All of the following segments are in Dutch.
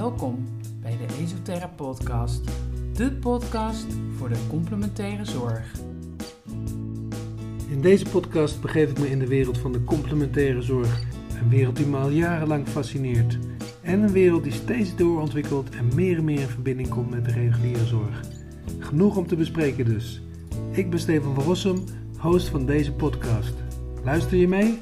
Welkom bij de Esoterra Podcast, de podcast voor de complementaire zorg. In deze podcast begeef ik me in de wereld van de complementaire zorg, een wereld die me al jarenlang fascineert en een wereld die steeds doorontwikkelt en meer en meer in verbinding komt met de reguliere zorg. Genoeg om te bespreken dus. Ik ben Steven van Rossum, host van deze podcast. Luister je mee?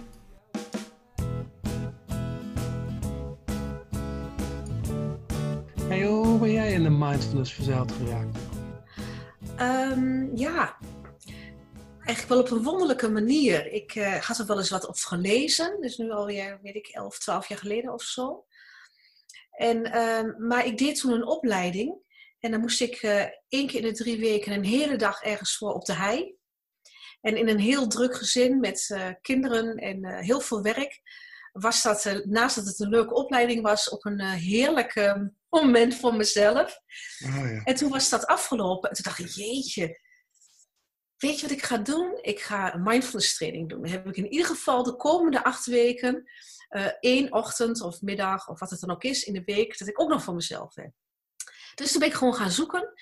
Verzeild geraakt? Um, ja, eigenlijk wel op een wonderlijke manier. Ik uh, had er wel eens wat op gelezen, dus nu alweer, weet ik, 11, 12 jaar geleden of zo. En, um, maar ik deed toen een opleiding en dan moest ik uh, één keer in de drie weken een hele dag ergens voor op de hei. En in een heel druk gezin met uh, kinderen en heel veel werk was dat, naast dat het een leuke opleiding was, ook een heerlijke moment voor mezelf. Oh, ja. En toen was dat afgelopen. En toen dacht ik, jeetje, weet je wat ik ga doen? Ik ga een mindfulness training doen. Dan heb ik in ieder geval de komende acht weken uh, één ochtend of middag of wat het dan ook is in de week, dat ik ook nog voor mezelf heb. Dus toen ben ik gewoon gaan zoeken.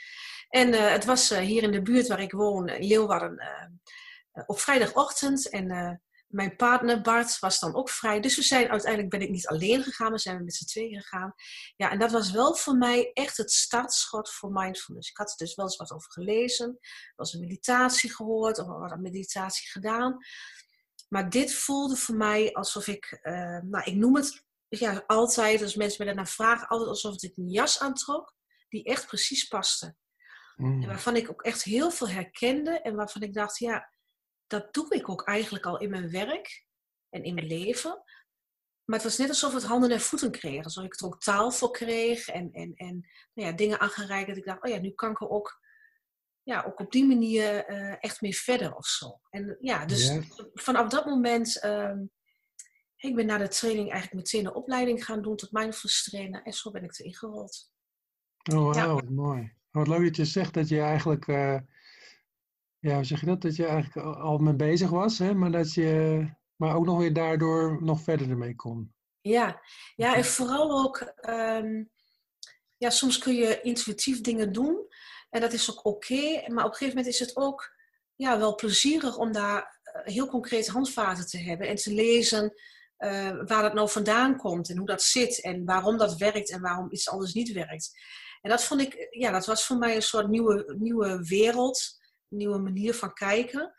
En uh, het was uh, hier in de buurt waar ik woon, in Leeuwarden, op vrijdagochtend. En mijn partner Bart was dan ook vrij. Dus we zijn uiteindelijk ben ik niet alleen gegaan, we zijn met z'n tweeën gegaan. Ja, en dat was wel voor mij echt het startschot voor mindfulness. Ik had er dus wel eens wat over gelezen, wel eens een meditatie gehoord of wat een meditatie gedaan. Maar dit voelde voor mij alsof ik, uh, nou ik noem het ja, altijd, als mensen me daarna vragen, altijd alsof ik een jas aantrok die echt precies paste. Mm. En waarvan ik ook echt heel veel herkende en waarvan ik dacht, ja, dat doe ik ook eigenlijk al in mijn werk en in mijn leven. Maar het was net alsof het handen en voeten kreeg. Alsof ik er ook taal voor kreeg en, en, en nou ja, dingen aangereikt. Dat ik dacht, oh ja, nu kan ik er ook, ja, ook op die manier uh, echt mee verder of zo. En ja, dus ja. vanaf dat moment, uh, ik ben na de training eigenlijk meteen een opleiding gaan doen tot mindfulness trainer. En zo ben ik erin gerold. Oh, wow, ja. wat mooi. Wat leuk dat je zegt dat je eigenlijk... Uh ja, hoe zeg je dat? Dat je eigenlijk al mee bezig was, hè? maar dat je maar ook nog weer daardoor nog verder ermee kon. Ja, ja en vooral ook, um, ja, soms kun je intuïtief dingen doen en dat is ook oké, okay, maar op een gegeven moment is het ook ja, wel plezierig om daar eh, heel concreet handvaten te hebben en te lezen uh, waar dat nou vandaan komt en hoe dat zit en waarom dat werkt en waarom iets anders niet werkt. En dat vond ik, ja, dat was voor mij een soort nieuwe, nieuwe wereld nieuwe manier van kijken.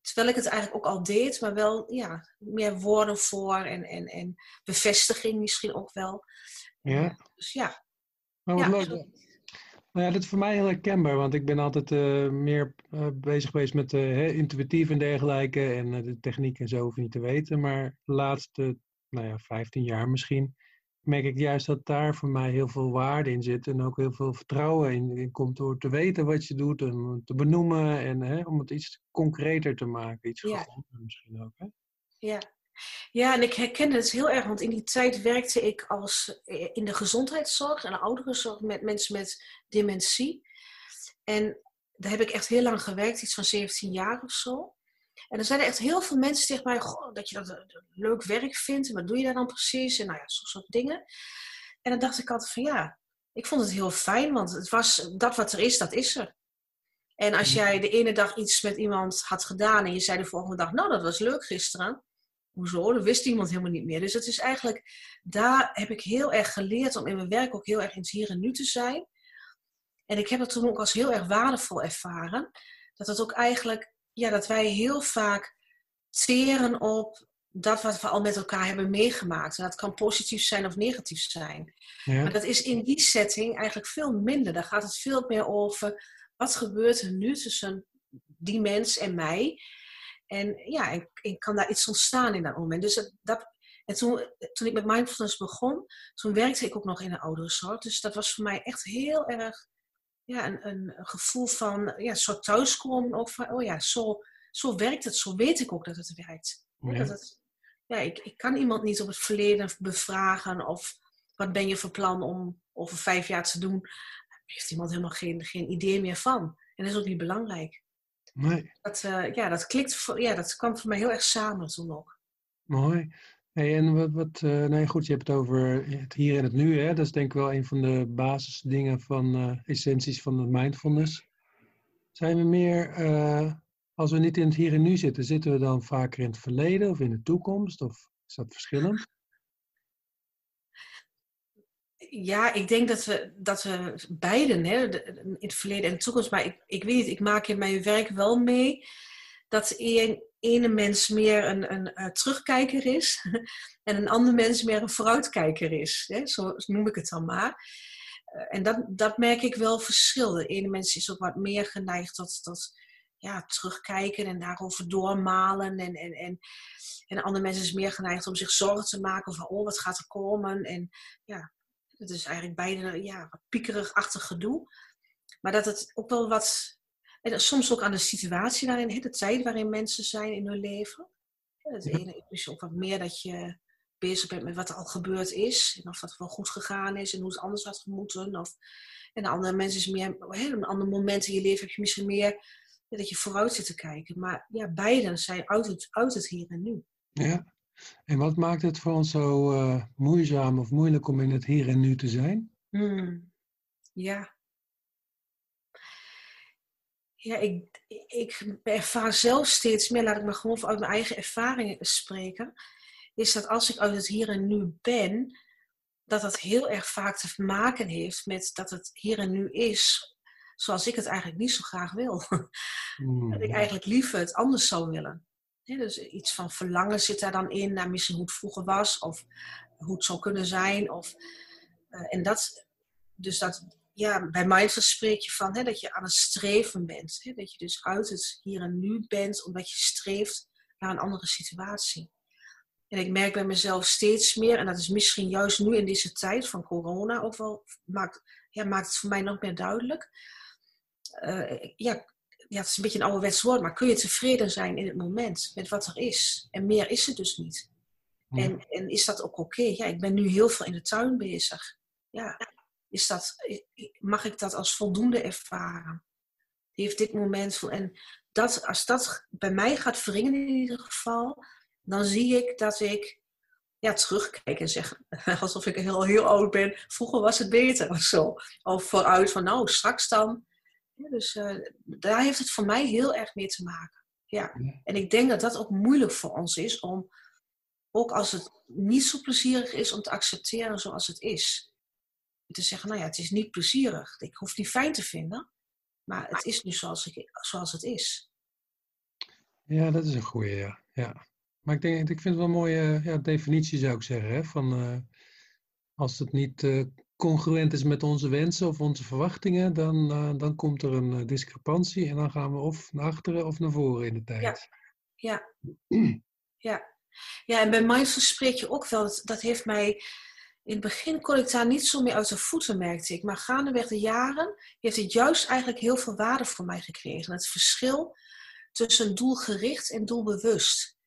Terwijl ik het eigenlijk ook al deed, maar wel ja, meer woorden voor en, en, en bevestiging misschien ook wel. Ja. Dus ja. Maar wat ja, leuk. Nou ja, dat is voor mij heel herkenbaar, want ik ben altijd uh, meer uh, bezig geweest met uh, intuïtief en dergelijke. En de techniek en zo hoef je niet te weten. Maar de laatste, nou ja, 15 jaar misschien, merk ik juist dat daar voor mij heel veel waarde in zit. En ook heel veel vertrouwen in, in komt door te weten wat je doet en te benoemen. En hè, om het iets concreter te maken. Iets ja. misschien ook. Hè? Ja. ja, en ik herken het heel erg. Want in die tijd werkte ik als, eh, in de gezondheidszorg en de ouderenzorg met mensen met dementie. En daar heb ik echt heel lang gewerkt, iets van 17 jaar of zo. En er zijn er echt heel veel mensen tegen mij, goh, dat je dat, dat leuk werk vindt. En wat doe je daar dan precies? En nou ja, zo'n soort dingen. En dan dacht ik altijd van ja, ik vond het heel fijn, want het was dat wat er is, dat is er. En als jij de ene dag iets met iemand had gedaan en je zei de volgende dag, nou dat was leuk gisteren. Hoezo? Dat wist iemand helemaal niet meer. Dus het is eigenlijk, daar heb ik heel erg geleerd om in mijn werk ook heel erg in het hier en nu te zijn. En ik heb het toen ook als heel erg waardevol ervaren. Dat het ook eigenlijk ja, dat wij heel vaak teren op dat wat we al met elkaar hebben meegemaakt. En dat kan positief zijn of negatief zijn. Ja. Maar dat is in die setting eigenlijk veel minder. Daar gaat het veel meer over wat gebeurt er nu tussen die mens en mij. En ja, ik, ik kan daar iets ontstaan in dat moment. Dus dat, en toen, toen ik met mindfulness begon, toen werkte ik ook nog in een ouderenzorg. Dus dat was voor mij echt heel erg ja, een, een, gevoel van ja, soort thuiskomen. Ook van, oh ja, zo, zo werkt het, zo weet ik ook dat het werkt. Ja. Dat het, ja, ik, ik kan iemand niet op het verleden bevragen of wat ben je van plan om over vijf jaar te doen. Daar heeft iemand helemaal geen, geen idee meer van. En dat is ook niet belangrijk. Nee. Dat, uh, ja, dat klikt, voor, ja, dat kwam voor mij heel erg samen toen ook. Mooi. Hey, en wat, wat uh, nee goed, je hebt het over het hier en het nu. Hè? Dat is denk ik wel een van de basisdingen van uh, essenties van de mindfulness. Zijn we meer, uh, als we niet in het hier en nu zitten, zitten we dan vaker in het verleden of in de toekomst? Of is dat verschillend? Ja, ik denk dat we, dat we beiden, hè, in het verleden en de toekomst, maar ik, ik weet niet, ik maak in mijn werk wel mee dat een, ene mens meer een, een, een terugkijker is en een andere mens meer een vooruitkijker is. Hè? Zo noem ik het dan maar. Eh, en dat, dat merk ik wel verschil. De ene mens is ook wat meer geneigd tot, tot ja, terugkijken en daarover doormalen. En, en, en, en de andere mens is meer geneigd om zich zorgen te maken van, oh, wat gaat er komen? En ja, het is eigenlijk beide ja, wat piekerig-achtig gedoe. Maar dat het ook wel wat en soms ook aan de situatie waarin, de tijd waarin mensen zijn in hun leven. Het ene is ook wat meer dat je bezig bent met wat er al gebeurd is. En of dat wel goed gegaan is en hoe het anders had gemoeten. Of, en de andere mensen is meer, hè, een ander moment in je leven heb je misschien meer dat je vooruit zit te kijken. Maar ja, beiden zijn uit het, uit het hier en nu. Ja, en wat maakt het voor ons zo uh, moeizaam of moeilijk om in het hier en nu te zijn? Hmm. Ja, ja, ik, ik ervaar zelf steeds meer, laat ik maar gewoon uit mijn eigen ervaringen spreken, is dat als ik uit het hier en nu ben, dat dat heel erg vaak te maken heeft met dat het hier en nu is zoals ik het eigenlijk niet zo graag wil. Mm. Dat ik eigenlijk liever het anders zou willen. dus iets van verlangen zit daar dan in naar misschien hoe het vroeger was of hoe het zou kunnen zijn. Of, uh, en dat, dus dat, ja, bij mindfulness spreek je van hè, dat je aan het streven bent. Hè, dat je dus uit het hier en nu bent, omdat je streeft naar een andere situatie. En ik merk bij mezelf steeds meer, en dat is misschien juist nu in deze tijd van corona ook wel, maakt, ja, maakt het voor mij nog meer duidelijk. Uh, ja, ja, het is een beetje een ouderwets woord, maar kun je tevreden zijn in het moment met wat er is? En meer is het dus niet. En, en is dat ook oké? Ja, ik ben nu heel veel in de tuin bezig. Ja, is dat, mag ik dat als voldoende ervaren? Heeft dit moment. En dat, als dat bij mij gaat wringen in ieder geval, dan zie ik dat ik ja, terugkijk en zeg, alsof ik heel, heel oud ben, vroeger was het beter of zo. Of vooruit van, nou, straks dan. Ja, dus uh, daar heeft het voor mij heel erg mee te maken. Ja. En ik denk dat dat ook moeilijk voor ons is om, ook als het niet zo plezierig is, om te accepteren zoals het is te zeggen, nou ja, het is niet plezierig. Ik hoef het niet fijn te vinden, maar het is nu zoals, ik, zoals het is. Ja, dat is een goede, ja. ja. Maar ik, denk, ik vind het wel een mooie ja, definitie, zou ik zeggen. Hè? Van, uh, als het niet uh, congruent is met onze wensen of onze verwachtingen, dan, uh, dan komt er een discrepantie en dan gaan we of naar achteren of naar voren in de tijd. Ja, ja. ja. ja en bij mindfulness spreek je ook wel, dat, dat heeft mij in het begin kon ik daar niet zo mee uit de voeten, merkte ik. Maar gaandeweg de jaren heeft het juist eigenlijk heel veel waarde voor mij gekregen. Het verschil tussen doelgericht en doelbewust.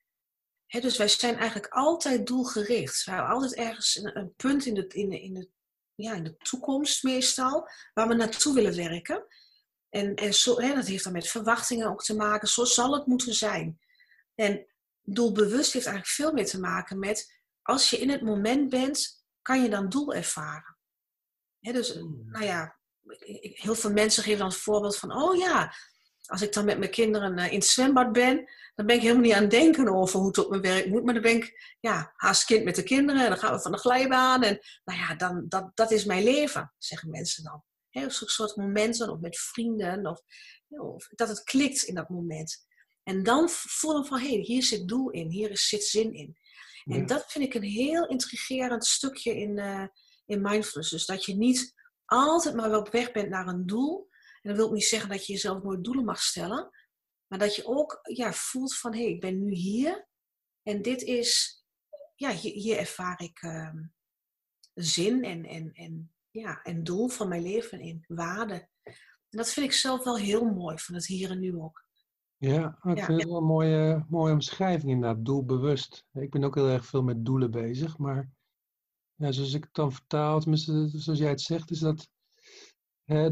dus wij zijn eigenlijk altijd doelgericht. We hebben altijd ergens een, een punt in de, in, de, in, de, ja, in de toekomst meestal, waar we naartoe willen werken. En, en zo, dat heeft dan met verwachtingen ook te maken. Zo zal het moeten zijn. En doelbewust heeft eigenlijk veel meer te maken met als je in het moment bent kan je dan doel ervaren. dus, hmm. nou ja, heel veel mensen geven dan het voorbeeld van, oh ja, als ik dan met mijn kinderen eh, in het zwembad ben, dan ben ik helemaal niet aan het denken over hoe het op mijn werk moet. Maar dan ben ik, ja, haast kind met de kinderen en dan gaan we van de glijbaan. En nou ja, dan, dat, dat is mijn leven, zeggen mensen dan. He, zo'n soort momenten, of met vrienden, of, of, dat het klikt in dat moment. En dan voelen van, hé, hey, hier zit doel in, hier zit zin in. En dat vind ik een heel intrigerend stukje in, uh, in mindfulness. Dus dat je niet altijd maar op weg bent naar een doel. En dat wil niet zeggen dat je jezelf nooit doelen mag stellen. Maar dat je ook ja, voelt van, hé, hey, ik ben nu hier. En dit is, ja, hier, hier ervaar ik uh, zin en, en, en, ja, en doel van mijn leven in, waarde. En dat vind ik zelf wel heel mooi, van het hier en nu ook. Ja, ik vind het wel een mooie, mooie omschrijving inderdaad, doelbewust. Ik ben ook heel erg veel met doelen bezig, maar ja, zoals ik het dan vertaal, tenminste zoals jij het zegt, is dat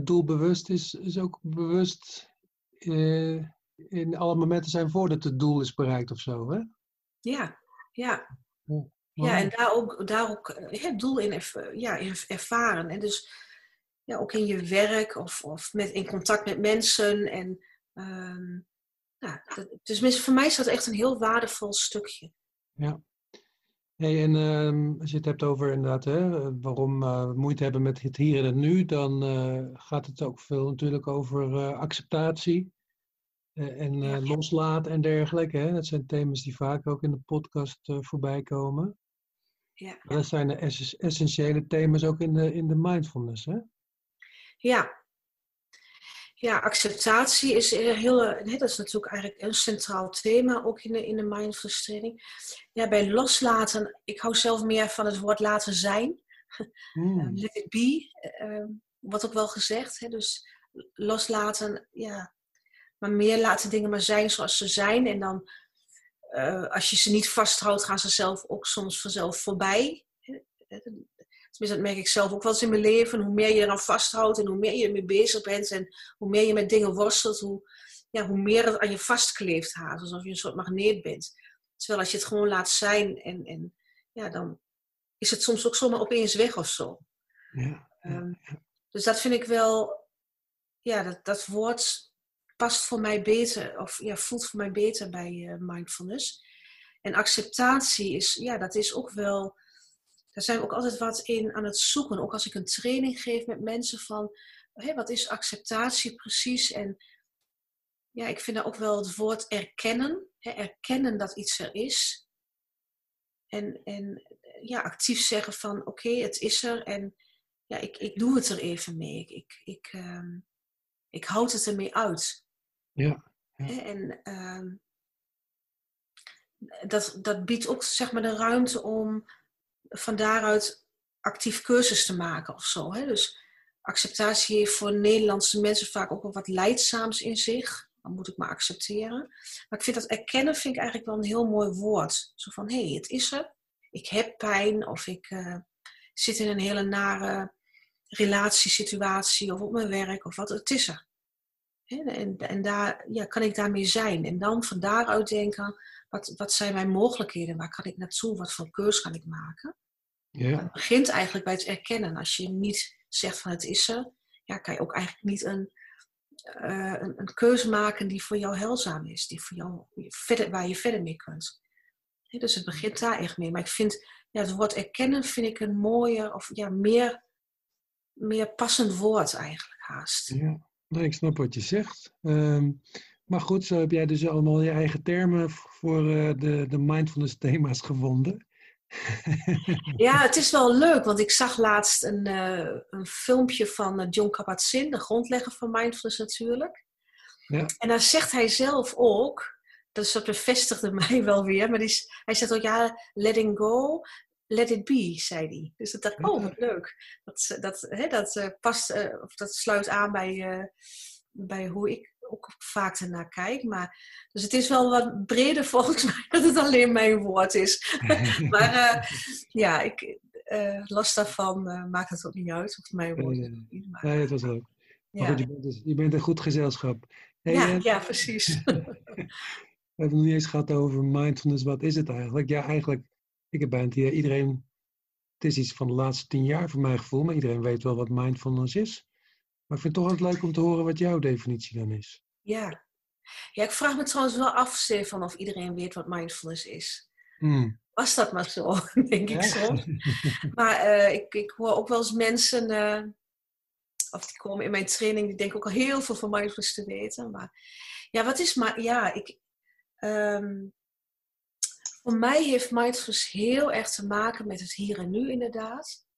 doelbewust is, is ook bewust eh, in alle momenten zijn voordat het doel is bereikt of zo, hè? Ja, ja. ja. Ja, en daar ook, daar ook het doel in, ja, in ervaren. En dus ja, ook in je werk of, of met, in contact met mensen. En, um, ja, dus voor mij is dat echt een heel waardevol stukje. Ja. Hey, en uh, als je het hebt over inderdaad, hè, waarom uh, we moeite hebben met het hier en het nu, dan uh, gaat het ook veel natuurlijk over uh, acceptatie en loslaten en dergelijke. Hè? Dat zijn thema's die vaak ook in de podcast voorbij komen. Ja. Dat zijn de essentiële thema's ook in de, in de mindfulness, hè? Ja. Ja, acceptatie is heel, dat is natuurlijk eigenlijk een centraal thema, ook in de, in de mindfulness training. Ja, bij loslaten, ik hou zelf meer van het woord laten zijn. Mm. Let it be, uh, wordt ook wel gezegd. Hè? Dus loslaten, ja, maar meer laten dingen maar zijn zoals ze zijn. En dan, uh, als je ze niet vasthoudt, gaan ze zelf ook soms vanzelf voorbij. Tenminste, dat merk ik zelf ook wel eens in mijn leven. Hoe meer je eraan vasthoudt en hoe meer je ermee bezig bent en hoe meer je met dingen worstelt, hoe, ja, hoe meer het aan je vastkleeft haast. Alsof je een soort magneet bent. Terwijl als je het gewoon laat zijn en, en ja, dan is het soms ook zomaar opeens weg of zo. Ja, um, dus dat vind ik wel, ja, dat, dat woord past voor mij beter, of ja, voelt voor mij beter bij uh, mindfulness. En acceptatie is, ja, dat is ook wel daar zijn we ook altijd wat in aan het zoeken. Ook als ik een training geef met mensen van, hé, wat is acceptatie precies? En ja, ik vind daar ook wel het woord erkennen. Hè, erkennen dat iets er is. En, en ja, actief zeggen van, oké, het is er en ja, ik, ik doe het er even mee. Ik, ik, ik, ehm, ik houd het ermee uit. Ja. ja. En um, dat, dat biedt ook zeg maar de ruimte om van daaruit actief cursus te maken of zo. Hè? Dus acceptatie heeft voor Nederlandse mensen vaak ook wel wat leidzaams in zich. Dan moet ik maar accepteren. Maar ik vind dat erkennen vind ik eigenlijk wel een heel mooi woord. Zo van, hé, hey, het is er. Ik heb pijn of ik uh, zit in een hele nare relatiesituatie of op mijn werk of wat. Het is er. En, en daar ja, kan ik daarmee zijn. En dan van daaruit denken, wat, wat zijn mijn mogelijkheden? Waar kan ik naartoe? Wat voor keus kan ik maken? Ja. Het begint eigenlijk bij het erkennen. Als je niet zegt van het is er, ja, kan je ook eigenlijk niet een, uh, een, een, keuze maken die voor jou heilzaam is. Die voor jou verder, waar je verder mee kunt. dus het begint daar echt mee. Maar ik vind, ja, het woord erkennen vind ik een mooier, of ja, meer, meer passend woord eigenlijk haast. Ja, ik snap wat je zegt. Um, maar goed, zo heb jij dus allemaal je eigen termen voor uh, de, de mindfulness thema's gevonden. ja, het is wel leuk, want ik zag laatst een, uh, een filmpje van eh, John Kabat-Zinn, de grondlegger van mindfulness natuurlijk. Ja. En daar zegt hij zelf ook, dus dat bevestigde mij wel weer, maar die, hij zegt ook ja, letting go, let it be, zei hij. Dus dat dacht ik, oh wat leuk. Dat, dat, hè, dat past, of dat sluit aan bij, bij hoe ik ook vaak ernaar kijk. Maar, dus het is wel wat breder volgens mij dat het alleen mijn woord is. maar uh, ja, ik, uh, last daarvan uh, maakt het ook niet uit. Of mijn woord nee, nee. Het was leuk. Ja. Goed, je, bent dus, je bent een goed gezelschap. Hey, ja, ja, precies. We hebben het nog niet eens gehad over mindfulness. Wat is het eigenlijk? Ja, eigenlijk, ik heb bijna iedereen... Het is iets van de laatste tien jaar voor mijn gevoel, maar iedereen weet wel wat mindfulness is. Maar ik vind het toch altijd leuk om te horen wat jouw definitie dan is. Ja. Ja, ik vraag me trouwens wel af, Stefan, of iedereen weet wat mindfulness is. Hmm. Was dat maar zo, denk ik zo. maar uh, ik, ik hoor ook wel eens mensen, uh, of die komen in mijn training, die denken ook al heel veel van mindfulness te weten. Maar ja, wat is maar, ja, ik, um, voor mij heeft mindfulness heel erg te maken met het hier en nu inderdaad.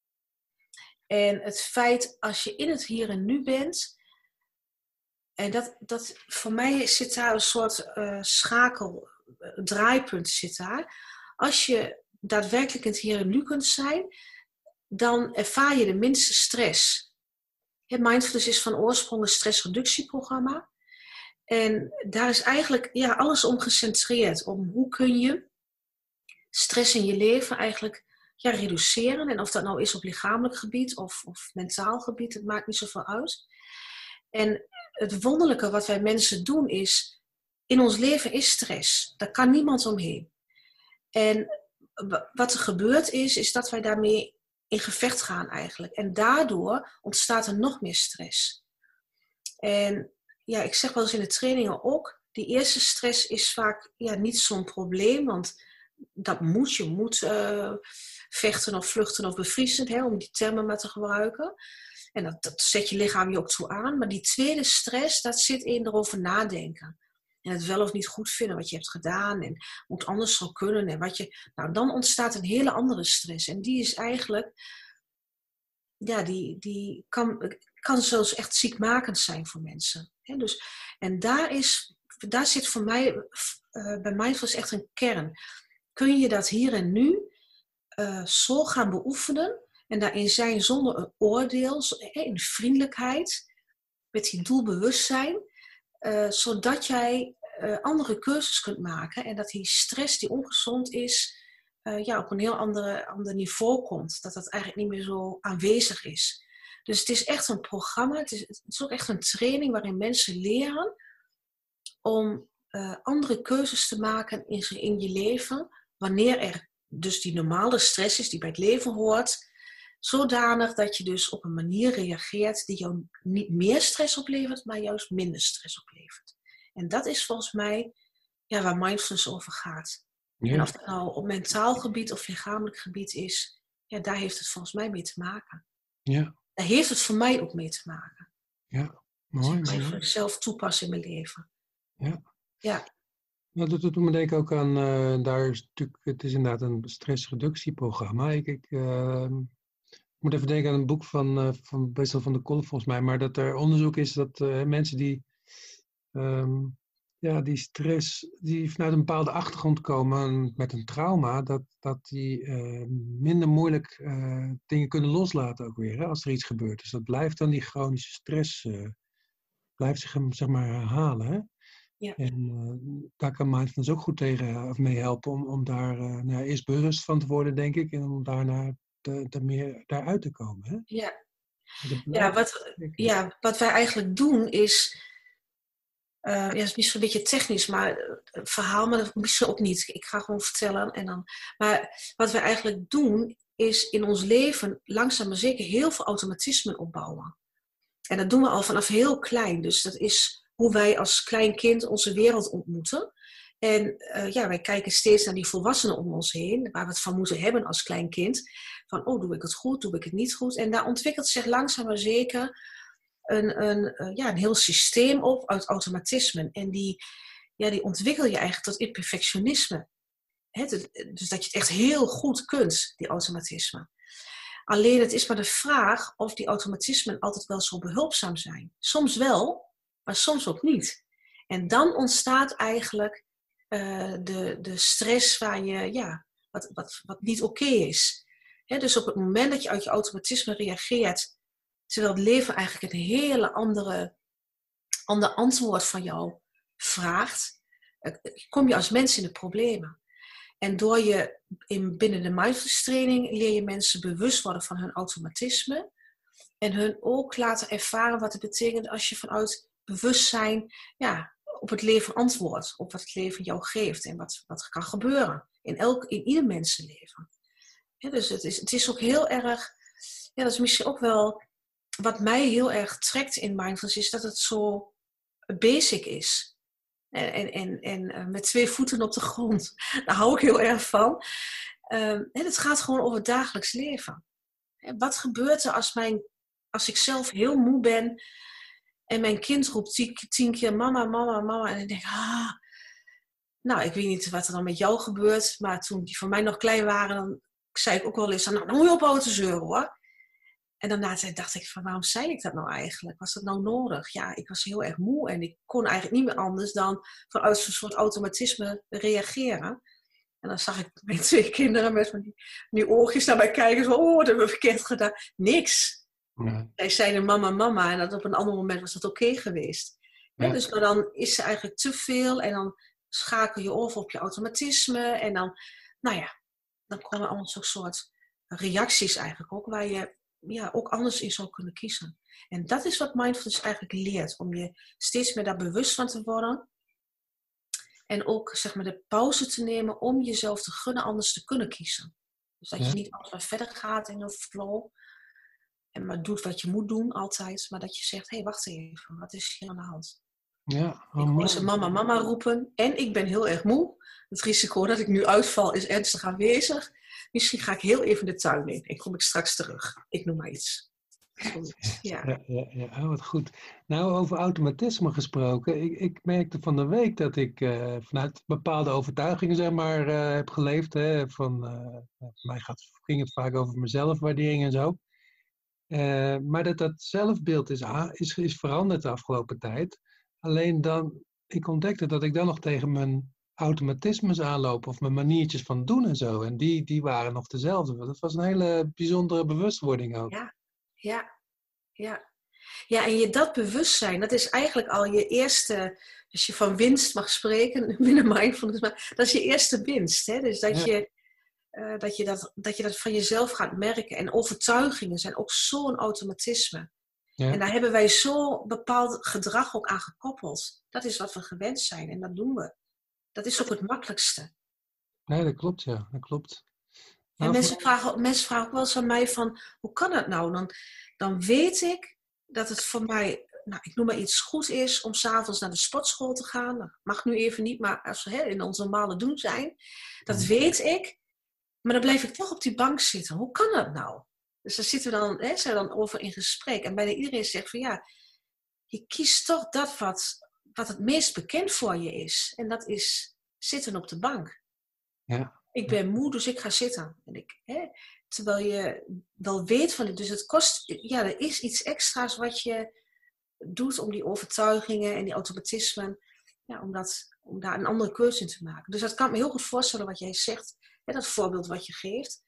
En het feit als je in het hier en nu bent, en dat, dat voor mij zit daar een soort uh, schakel, draaipunt zit daar. Als je daadwerkelijk in het hier en nu kunt zijn, dan ervaar je de minste stress. Mindfulness is van oorsprong een stressreductieprogramma. En daar is eigenlijk ja, alles om gecentreerd. Om hoe kun je stress in je leven eigenlijk ja, reduceren. En of dat nou is op lichamelijk gebied of, of mentaal gebied, het maakt niet zoveel uit. En het wonderlijke wat wij mensen doen is, in ons leven is stress. Daar kan niemand omheen. En wat er gebeurt is, is dat wij daarmee in gevecht gaan eigenlijk. En daardoor ontstaat er nog meer stress. En ja, ik zeg wel eens in de trainingen ook, die eerste stress is vaak ja, niet zo'n probleem, want dat moet, je moet uh, vechten of vluchten of bevriezen, hè, om die termen maar te gebruiken. En dat, dat zet je lichaam je ook toe aan. Maar die tweede stress, dat zit in erover nadenken. En het wel of niet goed vinden wat je hebt gedaan. En hoe het anders zou kunnen. En wat je, nou, dan ontstaat een hele andere stress. En die is eigenlijk, ja, die, die kan, kan zelfs echt ziekmakend zijn voor mensen. dus, en daar, is, daar zit voor mij, uh, bij mindfulness echt een kern. Kun je dat hier en nu zo gaan beoefenen en daarin zijn zonder een oordeel, in vriendelijkheid, met die doelbewustzijn, uh, zodat jij uh, andere keuzes kunt maken en dat die stress die ongezond is, ja, op een heel andere, ander niveau komt. Dat dat eigenlijk niet meer zo aanwezig is. Dus het is echt een programma, het is, het is ook echt een training waarin mensen leren om andere keuzes te maken in, in je leven, wanneer er dus die normale stress is die bij het leven hoort, Zodanig dat je dus op een manier reageert die jou niet meer stress oplevert, maar juist minder stress oplevert. En dat is volgens mij ja, waar mindfulness over gaat. En of het nou op mentaal gebied of lichamelijk gebied is, ja, daar heeft het volgens mij mee te maken. Ja. Daar heeft het voor mij ook mee te maken. Ja, mooi. Dus ik zelf toepassen in mijn leven. Ja. Ja. Nou, dat doet me denken ook aan, uh, daar is natuurlijk, het is inderdaad een stressreductieprogramma. Ik, ik ik moet even denken aan een boek van, uh, van Bessel van de Kolf volgens mij, maar dat er onderzoek is dat uh, mensen die, um, ja, die stress, die vanuit een bepaalde achtergrond komen met een trauma, dat, dat die uh, minder moeilijk dingen kunnen loslaten ook weer, hè, als er iets gebeurt. Dus dat blijft dan die chronische stress, blijft zich zeg maar herhalen. Hè? Ja. En daar kan mindfulness ook goed tegen of mee helpen om, om daar nou ja, eerst bewust van te worden, denk ik, en om daarna er meer daaruit te komen. Hè? Ja. Ja wat, ja, wat wij eigenlijk doen is. Uh, ja, het is misschien een beetje technisch, maar verhaal, maar dat misschien ook niet. Ik ga gewoon vertellen. En dan, maar wat wij eigenlijk doen, is in ons leven langzaam maar zeker heel veel automatismen opbouwen. En dat doen we al vanaf heel klein. Dus dat is hoe wij als klein kind onze wereld ontmoeten. En uh, ja, wij kijken steeds naar die volwassenen om ons heen, waar we het van moeten hebben als klein kind. Van, oh, doe ik het goed, doe ik het niet goed? En daar ontwikkelt zich langzaam maar zeker een, een, uh, ja, een heel systeem op uit automatismen. En die, ja, die ontwikkel je eigenlijk tot imperfectionisme. He, dus dat je het echt heel goed kunt, die automatismen. Alleen het is maar de vraag of die automatismen altijd wel zo behulpzaam zijn. Soms wel, maar soms ook niet. En dan ontstaat eigenlijk uh, de, de stress waar je, ja, wat, wat, wat niet oké is. dus op het moment dat je uit je automatisme reageert, terwijl het leven eigenlijk een hele andere, ander antwoord van jou vraagt, eh, kom je als mens in de problemen. En door je in, binnen de mindfulness training leer je mensen bewust worden van hun automatisme. En hun ook laten ervaren wat het betekent als je vanuit bewustzijn ja, op het leven antwoordt, op wat het leven jou geeft en wat, wat kan gebeuren in, elk, in ieder mensenleven. Ja, dus het is, het is ook heel erg, ja, dat is misschien ook wel wat mij heel erg trekt in mindfulness, is dat het zo basic is. En, en, en, en eh, met twee voeten op de grond. Daar hou ik heel erg van. en ehm, het gaat gewoon over het dagelijks leven. Wat gebeurt er als, mijn, als ik zelf heel moe ben en mijn kind roept tien, keer mama, mama, mama. En ik denk, ah. Nou, ik weet niet wat er dan met jou gebeurt. Maar toen die van mij nog klein waren, dan zei ik ook wel eens, nou, dan moet je ophouden te zeuren hoor. En daarna dacht ik van, waarom zei ik dat nou eigenlijk? Was dat nou nodig? Ja, ik was heel erg moe en ik kon eigenlijk niet meer anders dan vanuit een soort automatisme reageren. En dan zag ik mijn twee kinderen met die, oogjes naar mij kijken. Zo, oh, wat hebben we verkeerd gedaan? Niks. Ja. Zij zeiden mama, mama. En dat op een ander moment was dat oké geweest. Ja. dus maar dan is ze eigenlijk te veel. En dan schakel je over op je automatisme. En dan, nou ja, dan komen allemaal zo'n soort reacties eigenlijk ook. Waar je ja, ook anders in zou kunnen kiezen. En dat is wat mindfulness eigenlijk leert. Om je steeds meer daar bewust van te worden. En ook zeg maar de pauze te nemen om jezelf te gunnen anders te kunnen kiezen. Dus dat Ja. je niet altijd verder gaat in een flow. En maar doet wat je moet doen altijd. Maar dat je zegt, hé hey, wacht even, wat is hier aan de hand? Ja, oh, ik hoor mooi. ze mama, mama roepen. En ik ben heel erg moe. Het risico dat ik nu uitval is ernstig aanwezig. Misschien ga ik heel even de tuin in. En kom ik straks terug. Ik noem maar iets. Ja. Ja, ja, ja. Oh, wat goed. Nou, over automatisme gesproken. Ik, ik merkte van de week dat ik eh, vanuit bepaalde overtuigingen zeg maar, eh, heb geleefd. Hè, van, eh, mij gaat, ging het vaak over mezelfwaardering en zo. Eh, maar dat dat zelfbeeld is, is, is veranderd de afgelopen tijd. Alleen dan, ik ontdekte dat ik dan nog tegen mijn automatismes aanloop of mijn maniertjes van doen en zo. En die, die waren nog dezelfde. Dat was een hele bijzondere bewustwording ook. Ja. Ja, ja. Ja, en je dat bewustzijn, dat is eigenlijk al je eerste, als je van winst mag spreken binnen mindfulness, maar dat is je eerste winst. Hè? Dus dat, Ja. je, eh, dat, je dat, dat je dat van jezelf gaat merken. En overtuigingen zijn ook zo'n automatisme. Ja. En daar hebben wij zo bepaald gedrag ook aan gekoppeld. Dat is wat we gewend zijn en dat doen we. Dat is ook het makkelijkste. Nee, dat klopt, ja. Dat klopt. En Nou, mensen vragen, mensen vragen ook wel eens aan mij van, hoe kan dat nou? Dan, dan weet ik dat het voor mij, nou, ik noem maar iets, goed is om s'avonds naar de sportschool te gaan. Dat mag nu even niet, maar als we hè, in ons normale doen zijn. Dat weet ik, maar dan blijf ik toch op die bank zitten. Hoe kan dat nou? Dus daar zitten we dan, hè, zijn we dan over in gesprek. En bijna iedereen zegt van ja, je kiest toch dat wat, wat het meest bekend voor je is. En dat is zitten op de bank. Ja. Ik ben moe, dus ik ga zitten. En ik, hè, terwijl je wel weet van het. Dus het kost, ja, er is iets extra's wat je doet om die overtuigingen en die automatismen, ja, om, dat, om daar een andere keuze in te maken. Dus dat kan ik me heel goed voorstellen wat jij zegt, hè, dat voorbeeld wat je geeft.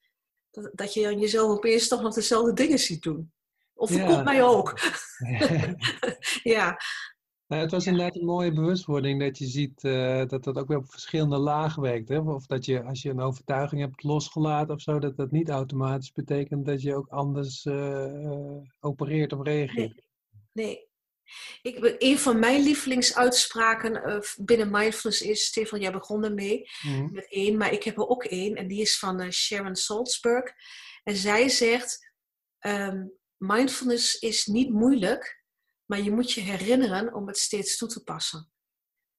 Dat, dat je dan jezelf opeens toch nog dezelfde dingen ziet doen. Of Ja. voorkomt mij ook. ja, Nou, het was inderdaad een mooie bewustwording dat je ziet eh, dat dat ook weer op verschillende lagen werkt. Hè? Of dat je als je een overtuiging hebt losgelaten of zo, dat dat niet automatisch betekent dat je ook anders eh, eh, opereert of reageert. Nee. Ik, een van mijn lievelingsuitspraken eh, binnen mindfulness is, Stefan, jij begon ermee Mhm. met één, maar ik heb er ook één en die is van eh, Sharon Salzberg. En zij zegt, ehm, mindfulness is niet moeilijk, maar je moet je herinneren om het steeds toe te passen.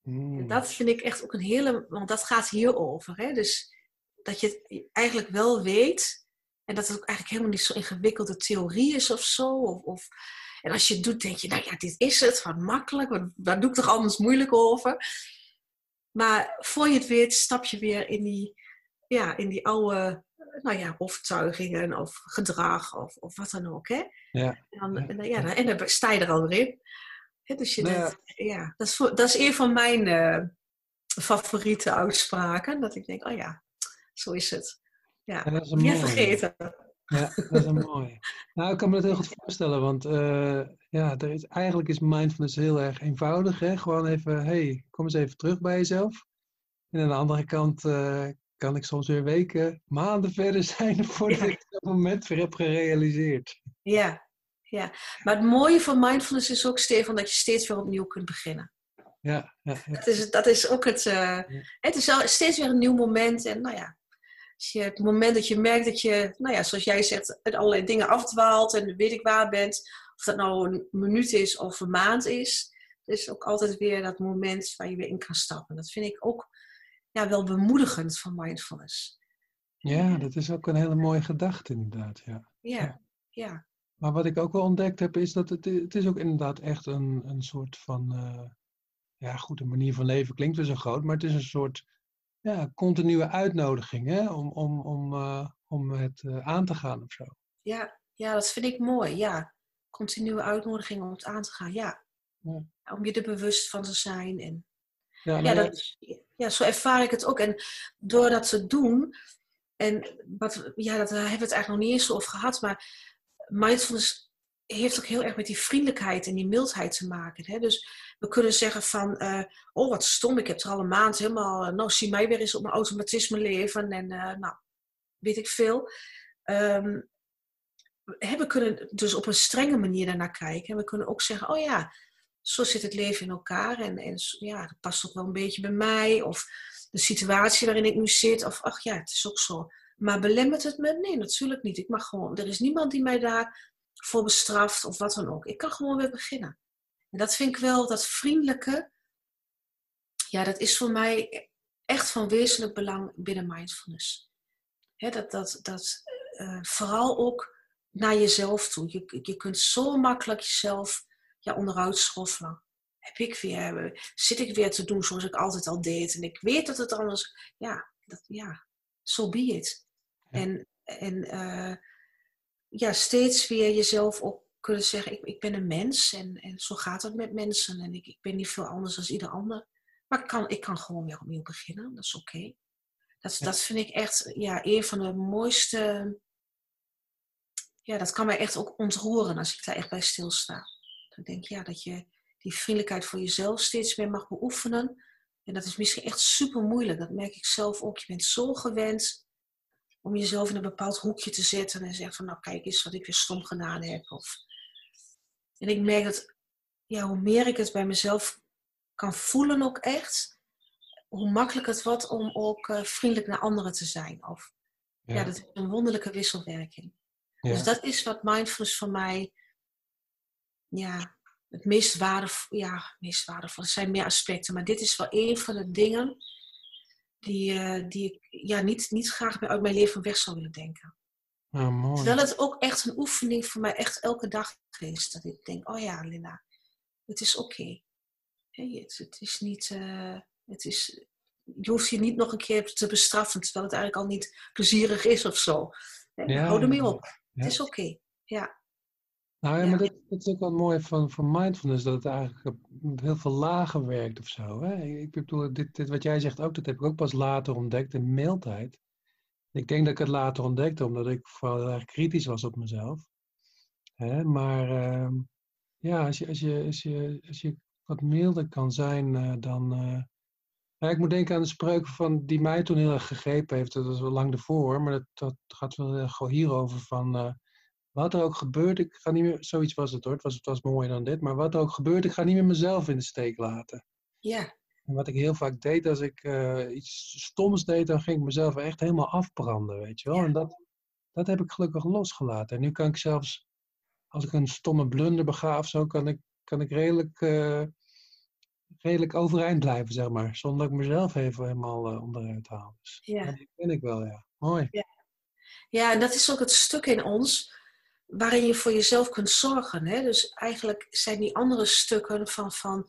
Mhm. En dat vind ik echt ook een hele, want dat gaat hierover. Hè? Dus dat je het eigenlijk wel weet en dat het ook eigenlijk helemaal niet zo'n ingewikkelde theorie is of zo. Of, of, en als je het doet, denk je, nou ja, dit is het, wat makkelijk, wat, waar doe ik toch anders moeilijk over? Maar voor je het weet, stap je weer in die, ja, in die oude nou ja, overtuigingen of gedrag of, of wat dan ook. Hè? Ja. En, dan, Ja. en, dan- ja, dan, en dan sta je er alweer in. Hè, dus je Nou ja. denkt, ja, dat is, voor- dat is een van mijn eh, favoriete uitspraken. Dat ik denk, oh ja, zo is het. Ja, niet vergeten. Ja, dat is een mooie. Nou, ik kan me dat heel goed voorstellen, want eh, ja, er is, eigenlijk is mindfulness heel erg eenvoudig. Hè? Gewoon even, hey, kom eens even terug bij jezelf. En aan de andere kant eh, kan ik soms weer weken, maanden verder zijn voordat Ja. ik dat moment weer heb gerealiseerd. Ja, ja. Maar het mooie van mindfulness is ook, Stefan, dat je steeds weer opnieuw kunt beginnen. Ja, ja, ja. Dat is, dat is ook het. eh, Het is al steeds weer een nieuw moment. En nou ja, als je, het moment dat je merkt dat je, nou ja, zoals jij zegt, uit allerlei dingen afdwaalt en weet ik waar bent, of dat nou een minuut is of een maand is, is ook altijd weer dat moment waar je weer in kan stappen. Dat vind ik ook ja, wel bemoedigend van mindfulness. ja, dat is ook een hele mooie gedachte inderdaad. Ja. Ja, ja, Maar wat ik ook wel ontdekt heb, is dat het, het is ook inderdaad echt een, een soort van, eh, ja goed, een manier van leven klinkt weer zo groot, maar het is een soort ja, continue uitnodiging hè, om, om, om, eh, om het eh, aan te gaan of zo. ja, ja, dat vind ik mooi. Ja, continue uitnodiging om het aan te gaan. Ja, Ja. om je er bewust van te zijn en Ja, Ja, dat, ja, zo ervaar ik het ook. En door dat te doen, en wat, ja, dat, daar hebben we het eigenlijk nog niet eens over gehad, maar mindfulness heeft ook heel erg met die vriendelijkheid en die mildheid te maken. Hè? Dus we kunnen zeggen van, eh, oh wat stom, ik heb er al een maand helemaal, eh, nou zie mij weer eens op mijn automatisme leven en eh, nou, weet ik veel. Hè, we kunnen dus op een strenge manier daarnaar kijken. En we kunnen ook zeggen, oh ja, zo zit het leven in elkaar. En, en ja, dat past ook wel een beetje bij mij. Of de situatie waarin ik nu zit. Of ach ja, het is ook zo. Maar belemmert het me? Nee, natuurlijk niet. Ik mag gewoon. Er is niemand die mij daarvoor bestraft of wat dan ook. Ik kan gewoon weer beginnen. En dat vind ik wel, dat vriendelijke. Ja, dat is voor mij echt van wezenlijk belang binnen mindfulness. dat, dat, dat uh, vooral ook naar jezelf toe. Je, je kunt zo makkelijk jezelf ja, onderuit schoffelen. Heb ik weer, zit ik weer te doen zoals ik altijd al deed. En ik weet dat het anders, ja, dat, ja so be it. En, en uh, ja, steeds weer jezelf op kunnen zeggen, ik, ik ben een mens en, en zo gaat het met mensen. En ik, ik ben niet veel anders dan ieder ander. Maar ik kan, ik kan gewoon weer opnieuw beginnen, dat is oké. Dat, dat vind ik echt ja, een van de mooiste ja, dat kan mij echt ook ontroeren als ik daar echt bij stilsta. Dan denk ik, ja, dat je die vriendelijkheid voor jezelf steeds meer mag beoefenen. En dat is misschien echt super moeilijk. Dat merk ik zelf ook. Je bent zo gewend om jezelf in een bepaald hoekje te zetten en zeggen van, nou kijk eens wat ik weer stom gedaan heb. Of... En ik merk dat, ja, hoe meer ik het bij mezelf kan voelen ook echt, hoe makkelijker het wordt om ook uh, vriendelijk naar anderen te zijn. Of, ja. ja, dat is een wonderlijke wisselwerking. Dus dat is wat mindfulness voor mij ja, het meest waardevol, ja, meest waardevol. Er zijn meer aspecten, maar dit is wel een van de dingen die, uh, die ik ja, niet, niet graag uit mijn leven weg zou willen denken. Oh, mooi. Terwijl het ook echt een oefening voor mij echt elke dag is. Dat ik denk, oh ja, Linda, het is oké. het, het, is niet, uh, het is, je hoeft je niet nog een keer te bestraffen, terwijl het eigenlijk al niet plezierig is of zo. Ja, Hou ermee op. Het is oké. Ja. Nou ja, maar dat, dat, is ook wel mooi van, van mindfulness, dat het eigenlijk op heel veel lagen werkt of zo. Hè? Ik bedoel, dit, dit wat jij zegt ook, dat heb ik ook pas later ontdekt in mailtijd. Ik denk dat ik het later ontdekte, omdat ik vooral erg kritisch was op mezelf. Hè? Maar uh, ja, als je, als, je, als, je, als je wat milder kan zijn, uh, dan. Ja, ik moet denken aan de spreuk van, die mij toen heel erg gegrepen heeft. Dat was wel lang ervoor, maar dat, dat gaat wel heel hierover van uh, wat er ook gebeurt, ik ga niet meer, zoiets was het hoor, het was, het was mooier dan dit, maar wat er ook gebeurt, ik ga niet meer mezelf in de steek laten. Ja. En wat ik heel vaak deed, als ik uh, iets stoms deed, dan ging ik mezelf echt helemaal afbranden, weet je wel. En dat, dat heb ik gelukkig losgelaten. En nu kan ik zelfs, als ik een stomme blunder bega of zo, kan ik, kan ik redelijk, uh, redelijk overeind blijven, zeg maar. Zonder dat ik mezelf even helemaal uh, onderuit haal. Dus ja. dat ben ik wel, ja. Mooi. Ja. ja, en dat is ook het stuk in ons waarin je voor jezelf kunt zorgen. Hè? Dus eigenlijk zijn die andere stukken van, van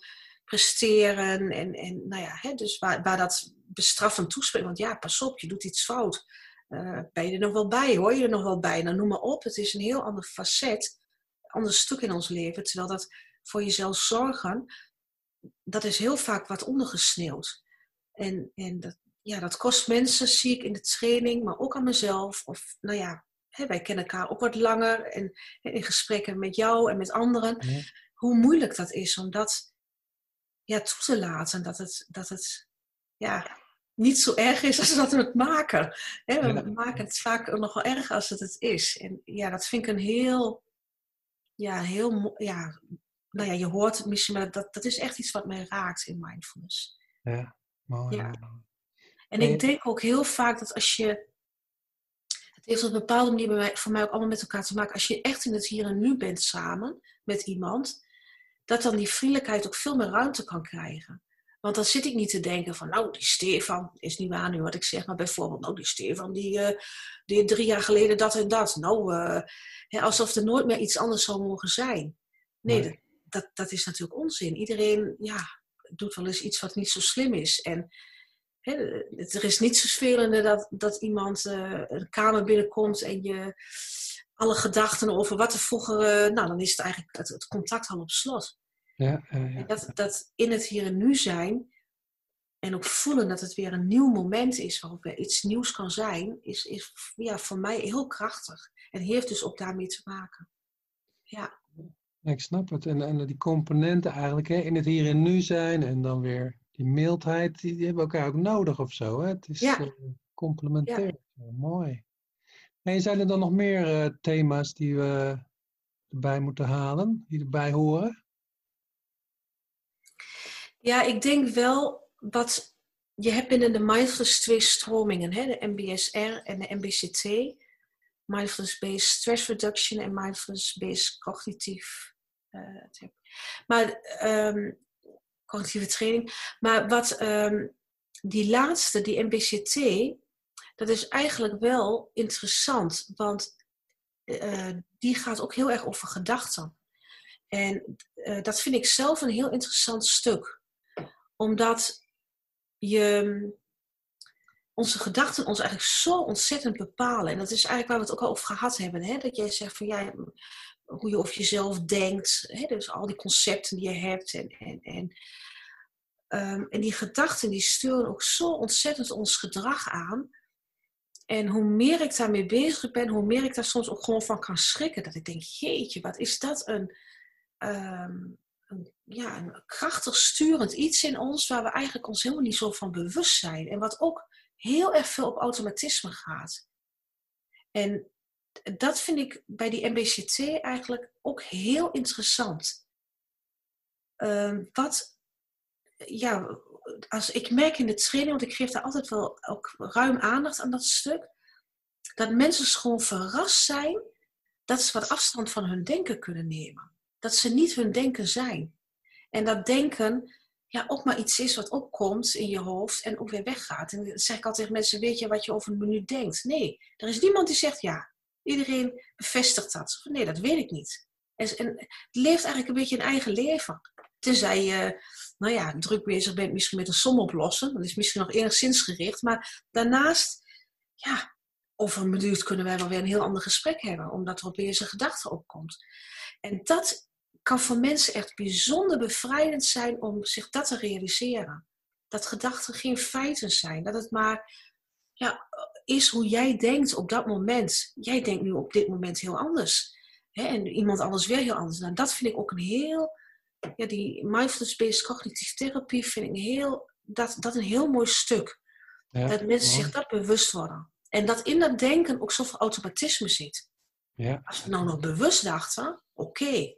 presteren en, en nou ja, hè, dus waar, waar dat bestraffend toespreekt. Want ja, pas op, je doet iets fout. Uh, ben je er nog wel bij? Hoor je er nog wel bij? Nou, noem maar op. Het is een heel ander facet, ander stuk in ons leven. Terwijl dat voor jezelf zorgen, dat is heel vaak wat ondergesneeuwd. En, en dat, ja, dat kost mensen, zie ik in de training, maar ook aan mezelf. Of nou ja, wij kennen elkaar ook wat langer en in gesprekken met jou en met anderen, hoe moeilijk dat is om dat ja, toe te laten. Dat het, dat het ja, niet zo erg is als dat we het maken. we maken het vaak nog wel erger als het het is. En ja, dat vind ik een heel, ja, heel, ja, nou ja, je hoort het misschien, maar dat, dat is echt iets wat mij raakt in mindfulness. Ja, mooi. Ja. En ik denk ook heel vaak dat als je heeft op een bepaalde manier bij mij, voor mij ook allemaal met elkaar te maken. Als je echt in het hier en nu bent samen met iemand, dat dan die vriendelijkheid ook veel meer ruimte kan krijgen. Want dan zit ik niet te denken van, nou, die Stefan, is niet waar nu wat ik zeg, maar bijvoorbeeld, nou, die Stefan, die, uh, die drie jaar geleden dat en dat. Nou, uh, hè, alsof er nooit meer iets anders zou mogen zijn. Nee, nee. Dat, dat, dat, is natuurlijk onzin. Iedereen, ja, doet wel eens iets wat niet zo slim is. En er is niets vervelender dat, dat iemand uh, een kamer binnenkomt en je alle gedachten over wat er vroeger. Uh, nou, dan is het eigenlijk het, het contact al op slot. Ja, ja. Dat, dat in het hier en nu zijn en ook voelen dat het weer een nieuw moment is waarop er iets nieuws kan zijn, is, is ja, voor mij heel krachtig. En heeft dus ook daarmee te maken. Ja. Ik snap het. En, en die componenten eigenlijk hè, in het hier en nu zijn en dan weer die mildheid, die, die, hebben elkaar ook nodig of zo. Hè? Het is ja. uh, complementair. Ja. Mooi. En zijn er dan nog meer uh, thema's die we erbij moeten halen, die erbij horen? Ja, ik denk wel wat je hebt binnen de mindfulness twee stromingen, hè? de MBSR en de MBCT. Mindfulness-based stress reduction en mindfulness-based cognitief. Uh, maar um, cognitieve training. Maar wat um, die laatste, die MBCT, dat is eigenlijk wel interessant, want uh, die gaat ook heel erg over gedachten. En uh, dat vind ik zelf een heel interessant stuk, omdat je, onze gedachten ons eigenlijk zo ontzettend bepalen. En dat is eigenlijk waar we het ook al over gehad hebben. Hè? Dat jij zegt van ja, hoe je over jezelf denkt. Hè? Dus al die concepten die je hebt. En, en, en, um, en die gedachten die sturen ook zo ontzettend ons gedrag aan. En hoe meer ik daarmee bezig ben, hoe meer ik daar soms ook gewoon van kan schrikken. Dat ik denk, jeetje, wat is dat een, um, een, ja, een krachtig sturend iets in ons waar we eigenlijk ons helemaal niet zo van bewust zijn. En wat ook heel erg veel op automatisme gaat. En dat vind ik bij die MBCT eigenlijk ook heel interessant. Uh, wat, ja, als ik merk in de training, want ik geef daar altijd wel ook ruim aandacht aan dat stuk, dat mensen gewoon verrast zijn dat ze wat afstand van hun denken kunnen nemen. Dat ze niet hun denken zijn. En dat denken ja, ook maar iets is wat opkomt in je hoofd en ook weer weggaat. En dan zeg ik altijd tegen mensen, weet je wat je over een minuut denkt? Nee, er is niemand die zegt ja. Iedereen bevestigt dat. Nee, dat weet ik niet. En, en het leeft eigenlijk een beetje een eigen leven. Tenzij je, nou ja, druk bezig bent misschien met een som oplossen. Dat is misschien nog enigszins gericht. Maar daarnaast, ja, over een minuut kunnen wij wel weer een heel ander gesprek hebben. Omdat er opeens een gedachte opkomt. En dat kan voor mensen echt bijzonder bevrijdend zijn om zich dat te realiseren. Dat gedachten geen feiten zijn. Dat het maar ja, is hoe jij denkt op dat moment. Jij denkt nu op dit moment heel anders. Hè? En iemand anders weer heel anders. Nou, dat vind ik ook een heel... Ja, die mindfulness-based cognitieve therapie vind ik heel, dat, dat een heel mooi stuk. Ja, dat mensen zich dat bewust worden. En dat in dat denken ook zoveel automatisme zit. Ja. Als we nou nog bewust dachten, oké,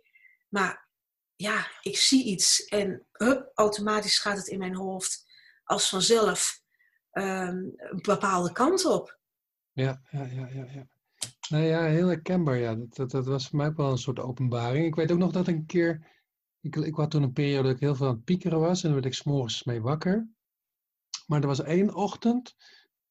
maar ja, ik zie iets en hup, automatisch gaat het in mijn hoofd als vanzelf um, een bepaalde kant op. Ja, ja, ja, ja. ja. Nou ja, heel herkenbaar. Ja. Dat, dat, dat, was voor mij ook wel een soort openbaring. Ik weet ook nog dat een keer, ik, ik had toen een periode dat ik heel veel aan het piekeren was en dan werd ik s'morgens mee wakker. Maar er was één ochtend,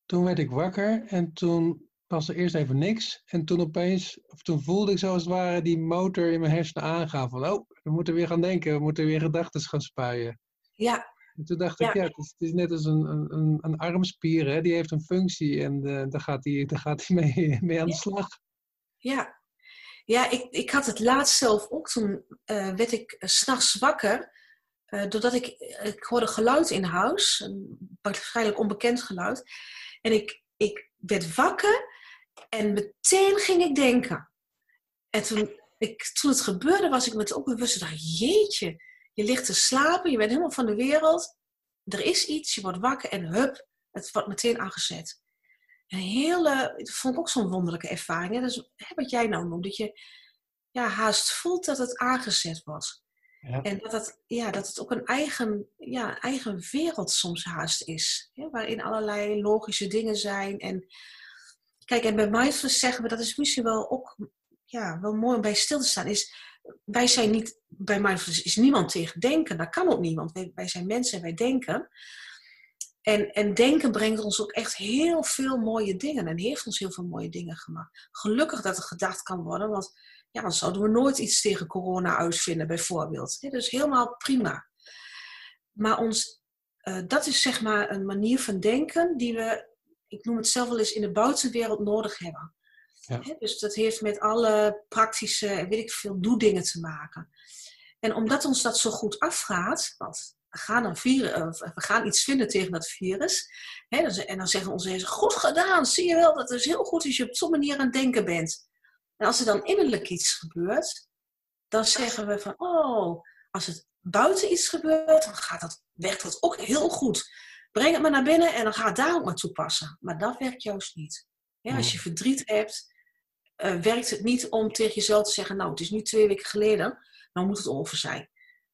toen werd ik wakker en toen was er eerst even niks. En toen opeens, of toen voelde ik zoals het ware die motor in mijn hersenen aangaan. Van, oh, we moeten weer gaan denken. We moeten weer gedachten gaan spuien. Ja. En toen dacht ik, ja, het is, het is, net als een, een, een armspier. Hè? Die heeft een functie en uh, daar gaat hij daar gaat hij mee, mee aan de slag. Ja. Ja, ik, ik had het laatst zelf ook. Toen uh, werd ik uh, s'nachts wakker. doordat ik, ik hoorde geluid in huis. Een waarschijnlijk onbekend geluid. En ik, ik werd wakker en meteen ging ik denken. En toen, ik, toen het gebeurde, was ik me ook bewust. Jeetje, je ligt te slapen, je bent helemaal van de wereld. Er is iets, je wordt wakker en hup, het wordt meteen aangezet. Een hele, dat vond ik ook zo'n wonderlijke ervaring. Hè? Dus, wat jij nou noemt, dat je ja, haast voelt dat het aangezet wordt. Ja. En dat het, ja, dat het ook een eigen, ja, eigen wereld soms haast is. Hè? Waarin allerlei logische dingen zijn. En Kijk, en bij mindfulness zeggen we, dat is misschien wel ook ja, wel mooi om bij stil te staan, is wij zijn niet, bij mindfulness is niemand tegen denken. Dat kan ook niemand. Wij, wij zijn mensen en wij denken. En, en denken brengt ons ook echt heel veel mooie dingen en heeft ons heel veel mooie dingen gemaakt. Gelukkig dat er gedacht kan worden, want ja, dan zouden we nooit iets tegen corona uitvinden, bijvoorbeeld. Dus helemaal prima. Maar ons, uh, dat is zeg maar een manier van denken die we ik noem het zelf wel eens, in de buitenwereld nodig hebben. Ja. dus dat heeft met alle praktische, weet ik veel, doedingen te maken. En omdat ons dat zo goed afgaat, want gaan, een virus, we gaan iets vinden tegen dat virus. en dan zeggen onze hersenen, goed gedaan, zie je wel, dat is heel goed als je op zo'n manier aan het denken bent. En als er dan innerlijk iets gebeurt, dan zeggen we van, oh, als het buiten iets gebeurt, dan gaat dat, werkt dat ook heel goed. Breng het maar naar binnen en dan ga het daar ook maar toepassen. Maar dat werkt juist niet. Als je verdriet hebt, uh, werkt het niet om tegen jezelf te zeggen: Nou, het is nu twee weken geleden, nou moet het over zijn.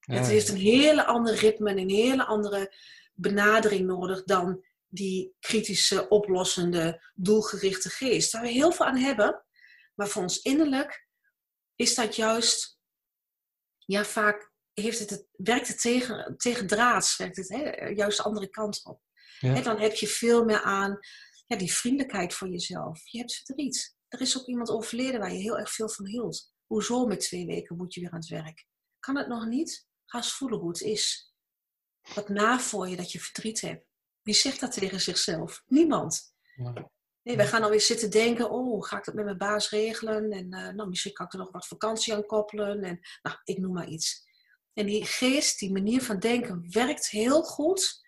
Het heeft een hele andere ritme en een hele andere benadering nodig dan die kritische, oplossende, doelgerichte geest. Waar we heel veel aan hebben, maar voor ons innerlijk is dat juist, ja, vaak heeft het, het werkt het tegen, tegen draads, werkt het hè, juist de andere kant op. Hè, dan heb je veel meer aan ja, die vriendelijkheid voor jezelf. Je hebt verdriet. Er is ook iemand overleden waar je heel erg veel van hield. Hoezo met twee weken moet je weer aan het werk? Kan het nog niet? Ga eens voelen hoe het is. Wat na voor je dat je verdriet hebt. Wie zegt dat tegen zichzelf? Niemand. Nee, wij gaan alweer zitten denken, oh, ga ik dat met mijn baas regelen? En uh, nou, misschien kan ik er nog wat vakantie aan koppelen. En nou, ik noem maar iets. En die geest, die manier van denken, werkt heel goed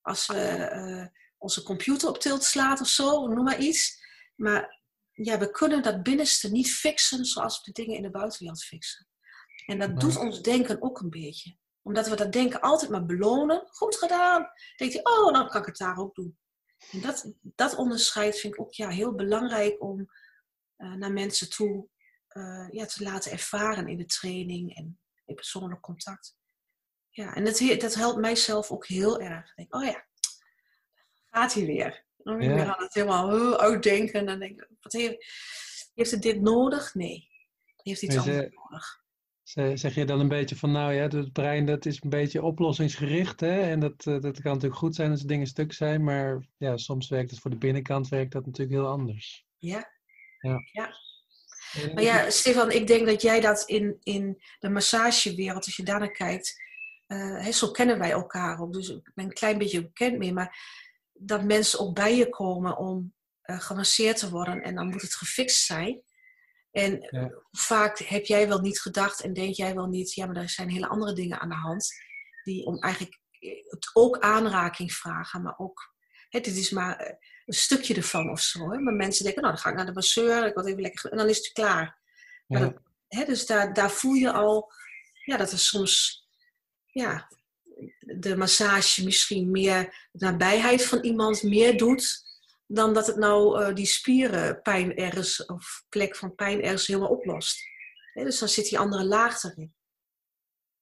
als we uh, onze computer op tilt slaat of zo, noem maar iets. Maar ja, we kunnen dat binnenste niet fixen zoals we de dingen in de buitenwereld fixen. En dat doet ons denken ook een beetje. Omdat we dat denken altijd maar belonen. Goed gedaan. Dan denkt hij, oh, dan kan ik het daar ook doen. En dat, dat onderscheid vind ik ook ja, heel belangrijk om uh, naar mensen toe uh, ja, te laten ervaren in de training en in persoonlijk contact. Ja, en dat, dat helpt mijzelf ook heel erg. Ik denk, oh ja, gaat hij weer. Dan ben ik het helemaal uitdenken. En dan denk ik, wat heeft, heeft het dit nodig? Nee. Heeft iets anders nodig. Zeg je dan een beetje van, nou ja, het brein dat is een beetje oplossingsgericht. Hè? En dat, eh, dat kan natuurlijk goed zijn als dingen stuk zijn. Maar ja, soms werkt het voor de binnenkant werkt dat natuurlijk heel anders. Ja. Ja. ja. Maar ja, Stefan, ik denk dat jij dat in, in de massagewereld, als je daar naar kijkt, uh, zo kennen wij elkaar ook. Dus ik ben een klein beetje bekend mee. Maar dat mensen ook bij je komen om uh, gemasseerd te worden en dan moet het gefixt zijn. En vaak heb jij wel niet gedacht en denk jij wel niet, ja, maar er zijn hele andere dingen aan de hand. Die om eigenlijk het ook aanraking vragen, maar ook, hè, dit is maar eh, een stukje ervan of zo. Hè. Maar mensen denken, nou dan ga ik naar de masseur, ik word even lekker, en dan is het klaar. Maar hè, dus daar, daar voel je al, ja, dat er soms, ja, de massage misschien meer de nabijheid van iemand meer doet dan dat het nou uh, die spierenpijn ergens of plek van pijn ergens helemaal oplost. dus dan zit die andere laag erin.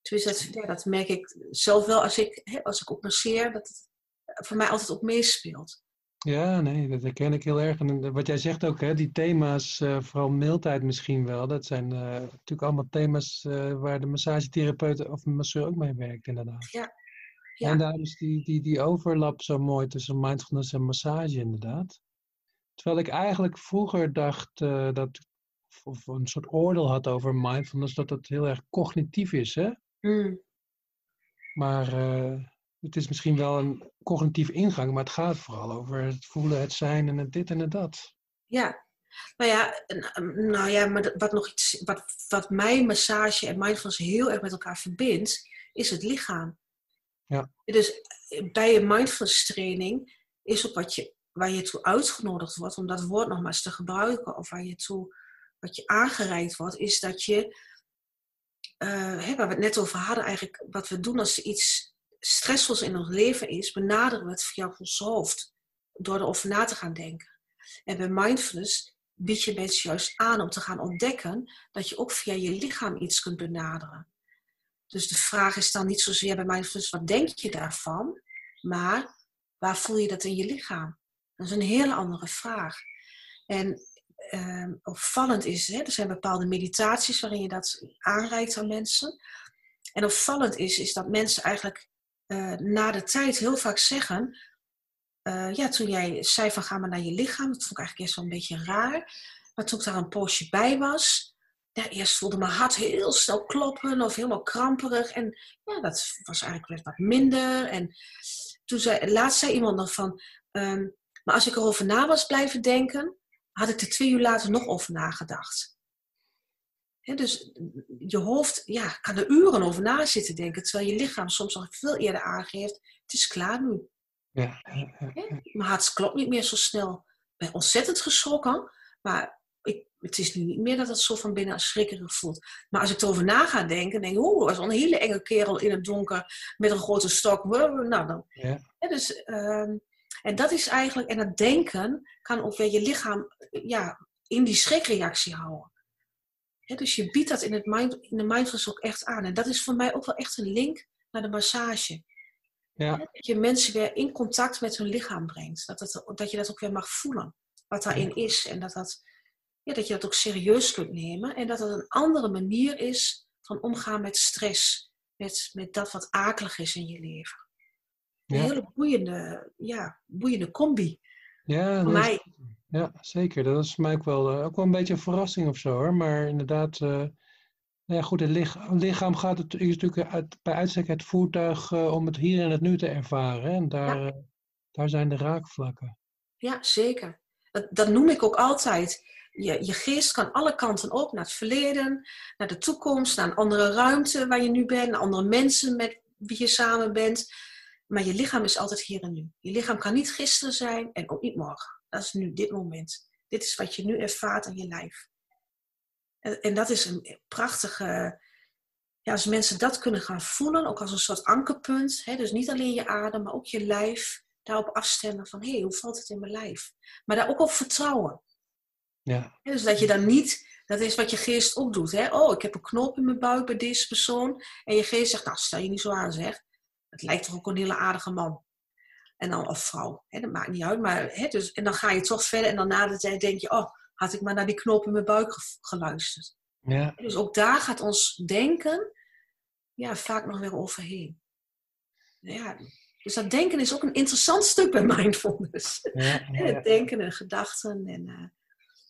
Dus dat, ja, dat merk ik zelf wel als ik, als ik ook masseer, dat het voor mij altijd ook meespeelt. Ja, nee, dat herken ik heel erg. En wat jij zegt ook, hè, die thema's, uh, vooral mildheid misschien wel, dat zijn uh, natuurlijk allemaal thema's waar de massagetherapeut of masseur ook mee werkt, inderdaad. Ja. Ja. En daarom is die, die, die overlap zo mooi tussen mindfulness en massage, inderdaad. Terwijl ik eigenlijk vroeger dacht dat, of een soort oordeel had over mindfulness, dat het heel erg cognitief is, hè? Mm. Maar het is misschien wel een cognitieve ingang, maar het gaat vooral over het voelen, het zijn en het dit en het dat. Ja, nou ja, nou ja maar wat, nog iets, wat, wat mij massage en mindfulness heel erg met elkaar verbindt, is het lichaam. Ja. Dus bij een mindfulness training is ook wat je, waar je toe uitgenodigd wordt om dat woord nog maar eens te gebruiken, of waar je toe, wat je aangereikt wordt, is dat je, hè, waar we het net over hadden, eigenlijk wat we doen als er iets stressvol in ons leven is, benaderen we het via ons hoofd. Door erover na te gaan denken. En bij mindfulness bied je mensen juist aan om te gaan ontdekken dat je ook via je lichaam iets kunt benaderen. Dus de vraag is dan niet zozeer bij mindfulness, wat denk je daarvan? Maar waar voel je dat in je lichaam? Dat is een hele andere vraag. En uh, opvallend is, hè, er zijn bepaalde meditaties waarin je dat aanreikt aan mensen. En opvallend is, is dat mensen eigenlijk uh, na de tijd heel vaak zeggen. Uh, ja, toen jij zei van ga maar naar je lichaam, dat vond ik eigenlijk eerst wel een beetje raar. Maar toen ik daar een poosje bij was, ja, eerst voelde mijn hart heel snel kloppen of helemaal kramperig. En ja, dat was eigenlijk wat minder. En toen zei, laatst zei iemand nog van, um, maar als ik erover na was blijven denken, had ik er twee uur later nog over nagedacht dus je hoofd ja, kan er uren over na zitten denken, terwijl je lichaam soms al veel eerder aangeeft, het is klaar nu. Ja, Mijn hart klopt niet meer zo snel. Ik ben ontzettend geschrokken, maar het is nu niet meer dat het zo van binnen schrikkerig voelt. Maar als ik erover na ga denken, denk ik, oeh, was een hele enge kerel in het donker met een grote stok. Nou, dan. Ja. dus, um, en dat is eigenlijk, en dat denken kan ook weer je lichaam ja, in die schrikreactie houden dus je biedt dat in, het mind, in de mindfulness ook echt aan. En dat is voor mij ook wel echt een link naar de massage. Ja. Dat je mensen weer in contact met hun lichaam brengt. Dat, het, dat je dat ook weer mag voelen. Wat daarin is. En dat, dat, ja, dat je dat ook serieus kunt nemen. En dat het een andere manier is van omgaan met stress. Met, met dat wat akelig is in je leven. Een Ja. hele boeiende, ja, boeiende combi. Ja, Voor dat is- mij. ja, zeker. Dat is voor mij ook wel, eh, ook wel een beetje een verrassing of zo hoor. Maar inderdaad, eh, nou ja, goed, het lichaam, lichaam gaat het, is natuurlijk uit, bij uitstek het voertuig eh, om het hier en het nu te ervaren. hè. En daar, daar zijn de raakvlakken. Ja, zeker. Dat, dat noem ik ook altijd. Je, je geest kan alle kanten op, naar het verleden, naar de toekomst, naar een andere ruimte waar je nu bent, naar andere mensen met wie je samen bent. Maar je lichaam is altijd hier en nu. Je lichaam kan niet gisteren zijn en ook niet morgen. Dat is nu dit moment. Dit is wat je nu ervaart aan je lijf. En, en dat is een prachtige. Ja, als mensen dat kunnen gaan voelen, ook als een soort ankerpunt. Hè, dus niet alleen je adem, maar ook je lijf. Daarop afstemmen van, hé, hey, hoe valt het in mijn lijf? Maar daar ook op vertrouwen. Ja, Dus dat je dan niet, dat is wat je geest ook doet. Hè? Oh, ik heb een knop in mijn buik bij deze persoon. En je geest zegt, nou, stel je niet zo aan zeg. Het lijkt toch ook een hele aardige man. En dan, of vrouw, hè? dat maakt niet uit. Maar, hè, dus, en dan ga je toch verder en dan na de tijd denk je, oh, had ik maar naar die knop in mijn buik ge- geluisterd. ja, Dus ook daar gaat ons denken ja, vaak nog weer overheen. Ja, dus dat denken is ook een interessant stuk bij mindfulness. ja, denken en gedachten. En, eh,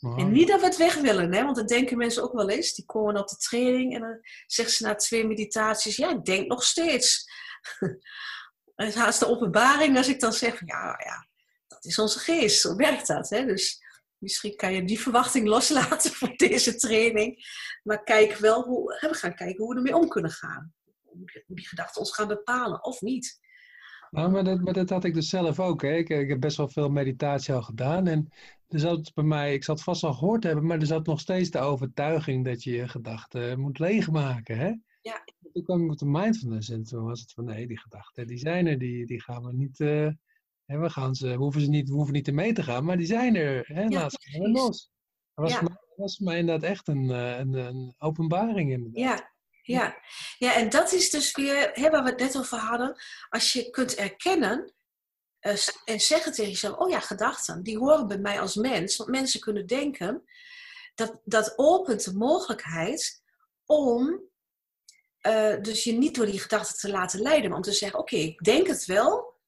En niet dat we het weg willen, hè? want dat denken mensen ook wel eens. Die komen op de training en dan zeggen ze na twee meditaties: Ja, ik denk nog steeds. het is haast de openbaring als ik dan zeg: van, Ja, ja, dat is onze geest, zo werkt dat. Hè? Dus misschien kan je die verwachting loslaten voor deze training. Maar kijk wel hoe, we gaan kijken hoe we ermee om kunnen gaan. Hoe die, hoe die gedachten ons gaan bepalen of niet. Nou, maar dat, maar dat had ik dus zelf ook. Hè. Ik, ik heb best wel veel meditatie al gedaan. En er zat bij mij, ik zal het vast al gehoord hebben, maar er zat nog steeds de overtuiging dat je je gedachten moet leegmaken. Hè? Ja. Toen kwam ik op de mindfulness en toen was het van nee, die gedachten die zijn er, die, die gaan we niet. eh, hè, we, gaan ze, we, hoeven ze niet, we hoeven niet te mee te gaan, maar die zijn er. Hè? Ja, Laat ze los. Dat was, Ja. voor mij, was mij inderdaad echt een, eh, een, een openbaring. Inderdaad. Ja, ja. ja, en dat is dus weer hè, waar we het net over hadden. Als je kunt erkennen eh, en zeggen tegen jezelf: Oh ja, gedachten, die horen bij mij als mens. Want mensen kunnen denken. Dat, dat opent de mogelijkheid om eh, dus je niet door die gedachten te laten leiden. Maar om te zeggen: Oké, ik denk het wel.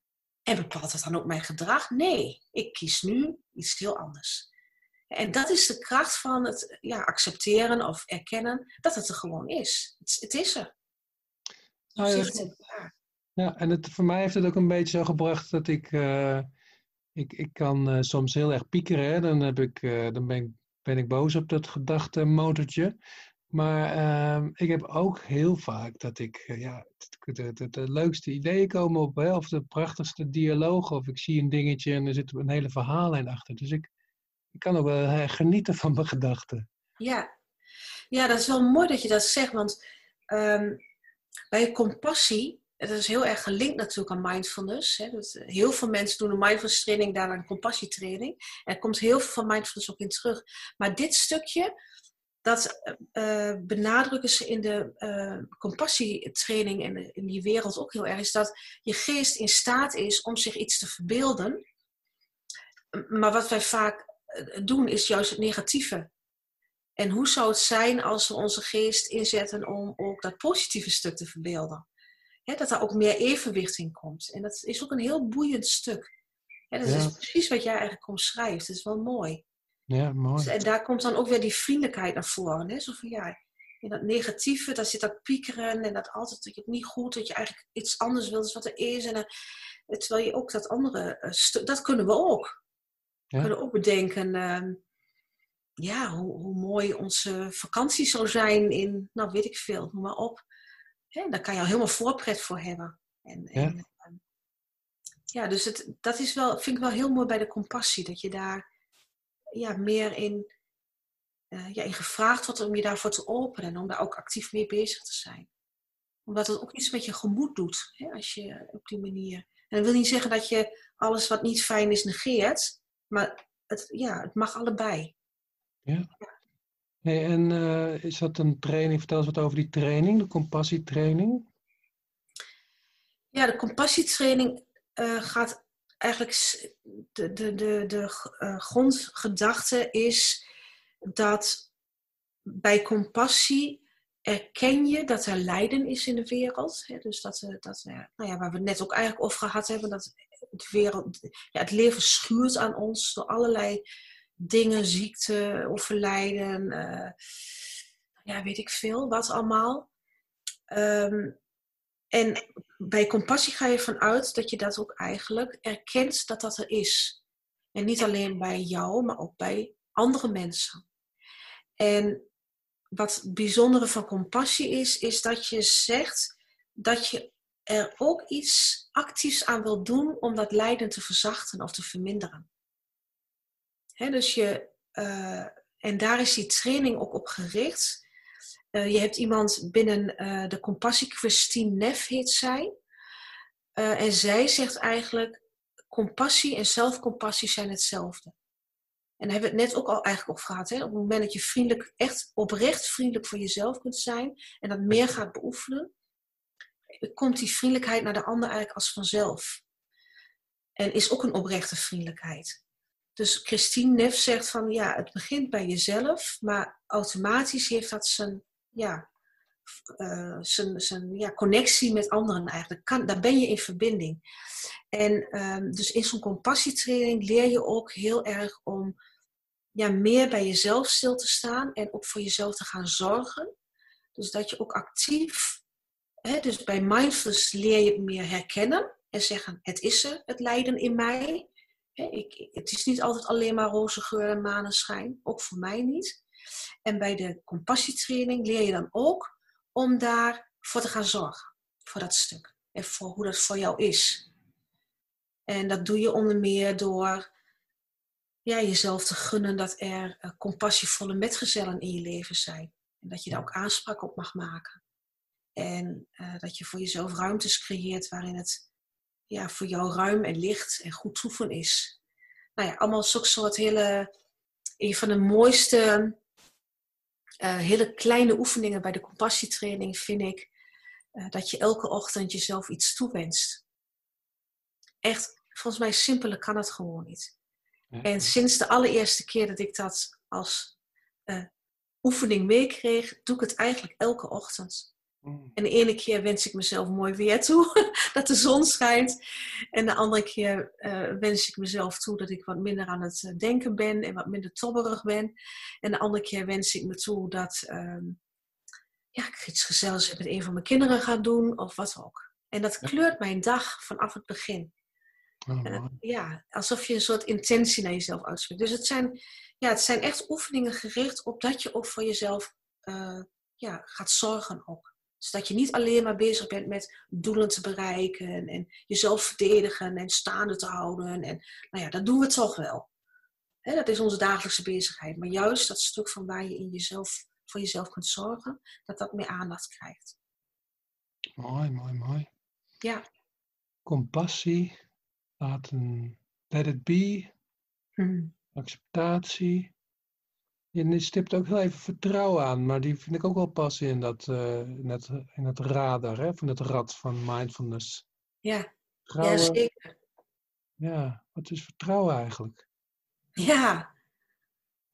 En bepaalt het dan ook mijn gedrag? Nee, ik kies nu iets heel anders. En dat is de kracht van het ja, accepteren of erkennen dat het er gewoon is. Het, het is er. Nou ja, Ja, en het, voor mij heeft het ook een beetje zo gebracht dat ik, eh, ik, ik kan eh, soms heel erg piekeren. Dan, heb ik, eh, dan ben, ik, ben ik boos op dat gedachtemotortje. Maar ik heb ook heel vaak dat ik, ja, de, de, de, leukste ideeën komen op, of de prachtigste dialogen. Of ik zie een dingetje en er zit een hele verhaallijn achter. Dus ik, ik kan ook wel genieten van mijn gedachten. Ja. ja, dat is wel mooi dat je dat zegt. Want ehm, bij compassie, dat is heel erg gelinkt natuurlijk aan mindfulness. Hè? Eh, heel veel mensen doen een mindfulness training, daarna een compassietraining. Er komt heel veel van mindfulness ook in terug. Maar dit stukje, dat eh, eh, benadrukken ze in de compassietraining en in die wereld ook heel erg, is dat je geest in staat is om zich iets te verbeelden. Maar wat wij vaak doen, is juist het negatieve. En hoe zou het zijn als we onze geest inzetten om ook dat positieve stuk te verbeelden? Hè, dat daar ook meer evenwicht in komt. En dat is ook een heel boeiend stuk. Hè, dat Ja. is precies wat jij eigenlijk omschrijft. Dat is wel mooi. Ja, mooi. En daar komt dan ook weer die vriendelijkheid naar voren. Hè? Zo van ja, in dat negatieve, daar zit dat piekeren en dat altijd dat je het niet goed, dat je eigenlijk iets anders wilt dan wat er is. En, eh, terwijl je ook dat andere eh, stuk, dat kunnen we ook. We Ja. kunnen ook bedenken, ehm, ja, hoe, hoe mooi onze vakantie zou zijn in, nou weet ik veel, noem maar op. Hè, daar kan je al helemaal voorpret voor hebben. En, en, ehm, ja, dus het, dat is wel, vind ik wel heel mooi bij de compassie, dat je daar ja, meer in, eh, ja, in gevraagd wordt om je daarvoor te openen en om daar ook actief mee bezig te zijn. Omdat het ook iets met je gemoed doet, hè, als je op die manier. En dat wil niet zeggen dat je alles wat niet fijn is negeert, maar het, ja, het mag allebei. Hey, en uh, is dat een training? Vertel eens wat over die training, de compassietraining. Ja, de compassietraining uh, gaat eigenlijk. De, de, de, de uh, grondgedachte is dat bij compassie erken je dat er lijden is in de wereld. Hè? Dus dat, dat nou ja, waar we het net ook eigenlijk over gehad hebben, dat de wereld, ja, het leven schuurt aan ons door allerlei dingen, ziekte, overlijden, uh, ja, weet ik veel, wat allemaal. Um, en bij compassie ga je vanuit dat je dat ook eigenlijk erkent dat dat er is. En niet alleen bij jou, maar ook bij andere mensen. En wat het bijzondere van compassie is, is dat je zegt dat je er ook iets actiefs aan wil doen om dat lijden te verzachten of te verminderen. Dus je, uh, en daar is die training ook op gericht. Uh, je hebt iemand binnen uh, de compassie, Christine Neff heet zij. en zij zegt eigenlijk, compassie en zelfcompassie zijn hetzelfde. En daar hebben we het net ook al eigenlijk over gehad. Hè? Op het moment dat je vriendelijk, echt oprecht vriendelijk voor jezelf kunt zijn en dat meer gaat beoefenen, komt die vriendelijkheid naar de ander eigenlijk als vanzelf. En is ook een oprechte vriendelijkheid. Dus Christine Neff zegt van ja, het begint bij jezelf, maar automatisch heeft dat zijn, ja, uh, zijn, zijn ja, connectie met anderen eigenlijk. Kan, daar ben je in verbinding. En um, dus in zo'n compassietraining leer je ook heel erg om ja, meer bij jezelf stil te staan en ook voor jezelf te gaan zorgen. Dus dat je ook actief dus bij mindfulness leer je meer herkennen en zeggen: het is er, het lijden in mij. Het is niet altijd alleen maar roze geur en maneschijn, ook voor mij niet. En bij de compassietraining leer je dan ook om daarvoor te gaan zorgen, voor dat stuk. En voor hoe dat voor jou is. En dat doe je onder meer door jezelf te gunnen dat er uh, compassievolle metgezellen in je leven zijn. En dat je daar ook aanspraak op mag maken. En uh, dat je voor jezelf ruimtes creëert waarin het ja, voor jou ruim en licht en goed toeven is. Nou ja, allemaal zo'n soort hele, een van de mooiste, uh, hele kleine oefeningen bij de compassietraining vind ik uh, dat je elke ochtend jezelf iets toewenst. Echt, volgens mij simpeler kan het gewoon niet. En sinds de allereerste keer dat ik dat als oefening meekreeg, doe ik het eigenlijk elke ochtend. Mm. En de ene keer wens ik mezelf mooi weer toe, dat de zon schijnt. En de andere keer uh, wens ik mezelf toe dat ik wat minder aan het eh, denken ben en wat minder tobberig ben. En de andere keer wens ik me toe dat uh, ja, ik iets gezelligs met een van mijn kinderen ga doen of wat ook. En dat kleurt mijn dag vanaf het begin. Oh, ja, alsof je een soort intentie naar jezelf uitspreekt. Dus het zijn, ja, het zijn echt oefeningen gericht op dat je ook voor jezelf uh, ja, gaat zorgen ook. Dus dat je niet alleen maar bezig bent met doelen te bereiken en jezelf verdedigen en staande te houden. En nou ja, dat doen we toch wel. dat is onze dagelijkse bezigheid. Maar juist dat stuk van waar je in jezelf, voor jezelf kunt zorgen, dat dat meer aandacht krijgt. Mooi, mooi, mooi. Ja. Compassie, laten, let it be, hmm. acceptatie. Je stipt ook heel even vertrouwen aan, maar die vind ik ook wel passen in dat, uh, in het, in het radar, hè, van het rad van mindfulness. Ja, ja zeker. Ja, wat is vertrouwen eigenlijk? Ja,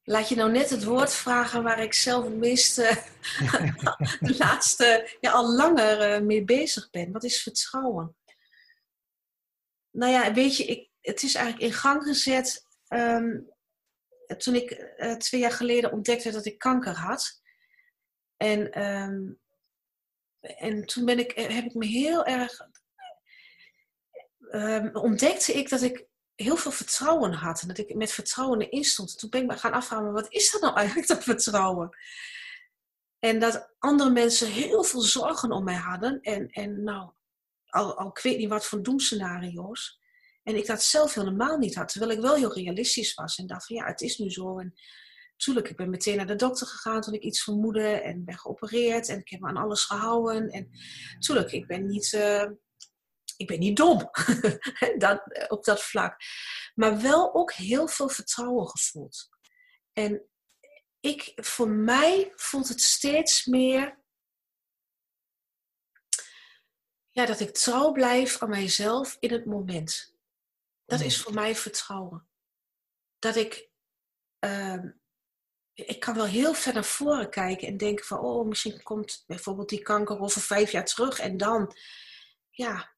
laat je nou net het woord vragen waar ik zelf meest de laatste, ja, al langer uh, mee bezig ben. Wat is vertrouwen? Nou ja, weet je, ik, het is eigenlijk in gang gezet um, toen ik uh, twee jaar geleden ontdekte dat ik kanker had. En, um, en toen ben ik, heb ik me heel erg. Um, ontdekte ik dat ik heel veel vertrouwen had. En dat ik met vertrouwen erin stond. Toen ben ik me gaan afvragen: wat is dat nou eigenlijk, dat vertrouwen? En dat andere mensen heel veel zorgen om mij hadden. En, en nou, al, al ik weet niet wat voor doemscenario's. En ik dat zelf helemaal niet had, terwijl ik wel heel realistisch was en dacht van ja, het is nu zo. En natuurlijk, ik ben meteen naar de dokter gegaan toen ik iets vermoedde en ben geopereerd en ik heb me aan alles gehouden. En natuurlijk, ik ben niet, uh, ik ben niet dom dat, op dat vlak. Maar wel ook heel veel vertrouwen gevoeld. En ik, voor mij voelt het steeds meer ja, dat ik trouw blijf aan mijzelf in het moment. Dat is Hmm. voor mij vertrouwen. Dat ik, ehm, ik kan wel heel ver naar voren kijken en denken van, oh, misschien komt bijvoorbeeld die kanker over vijf jaar terug en dan, ja,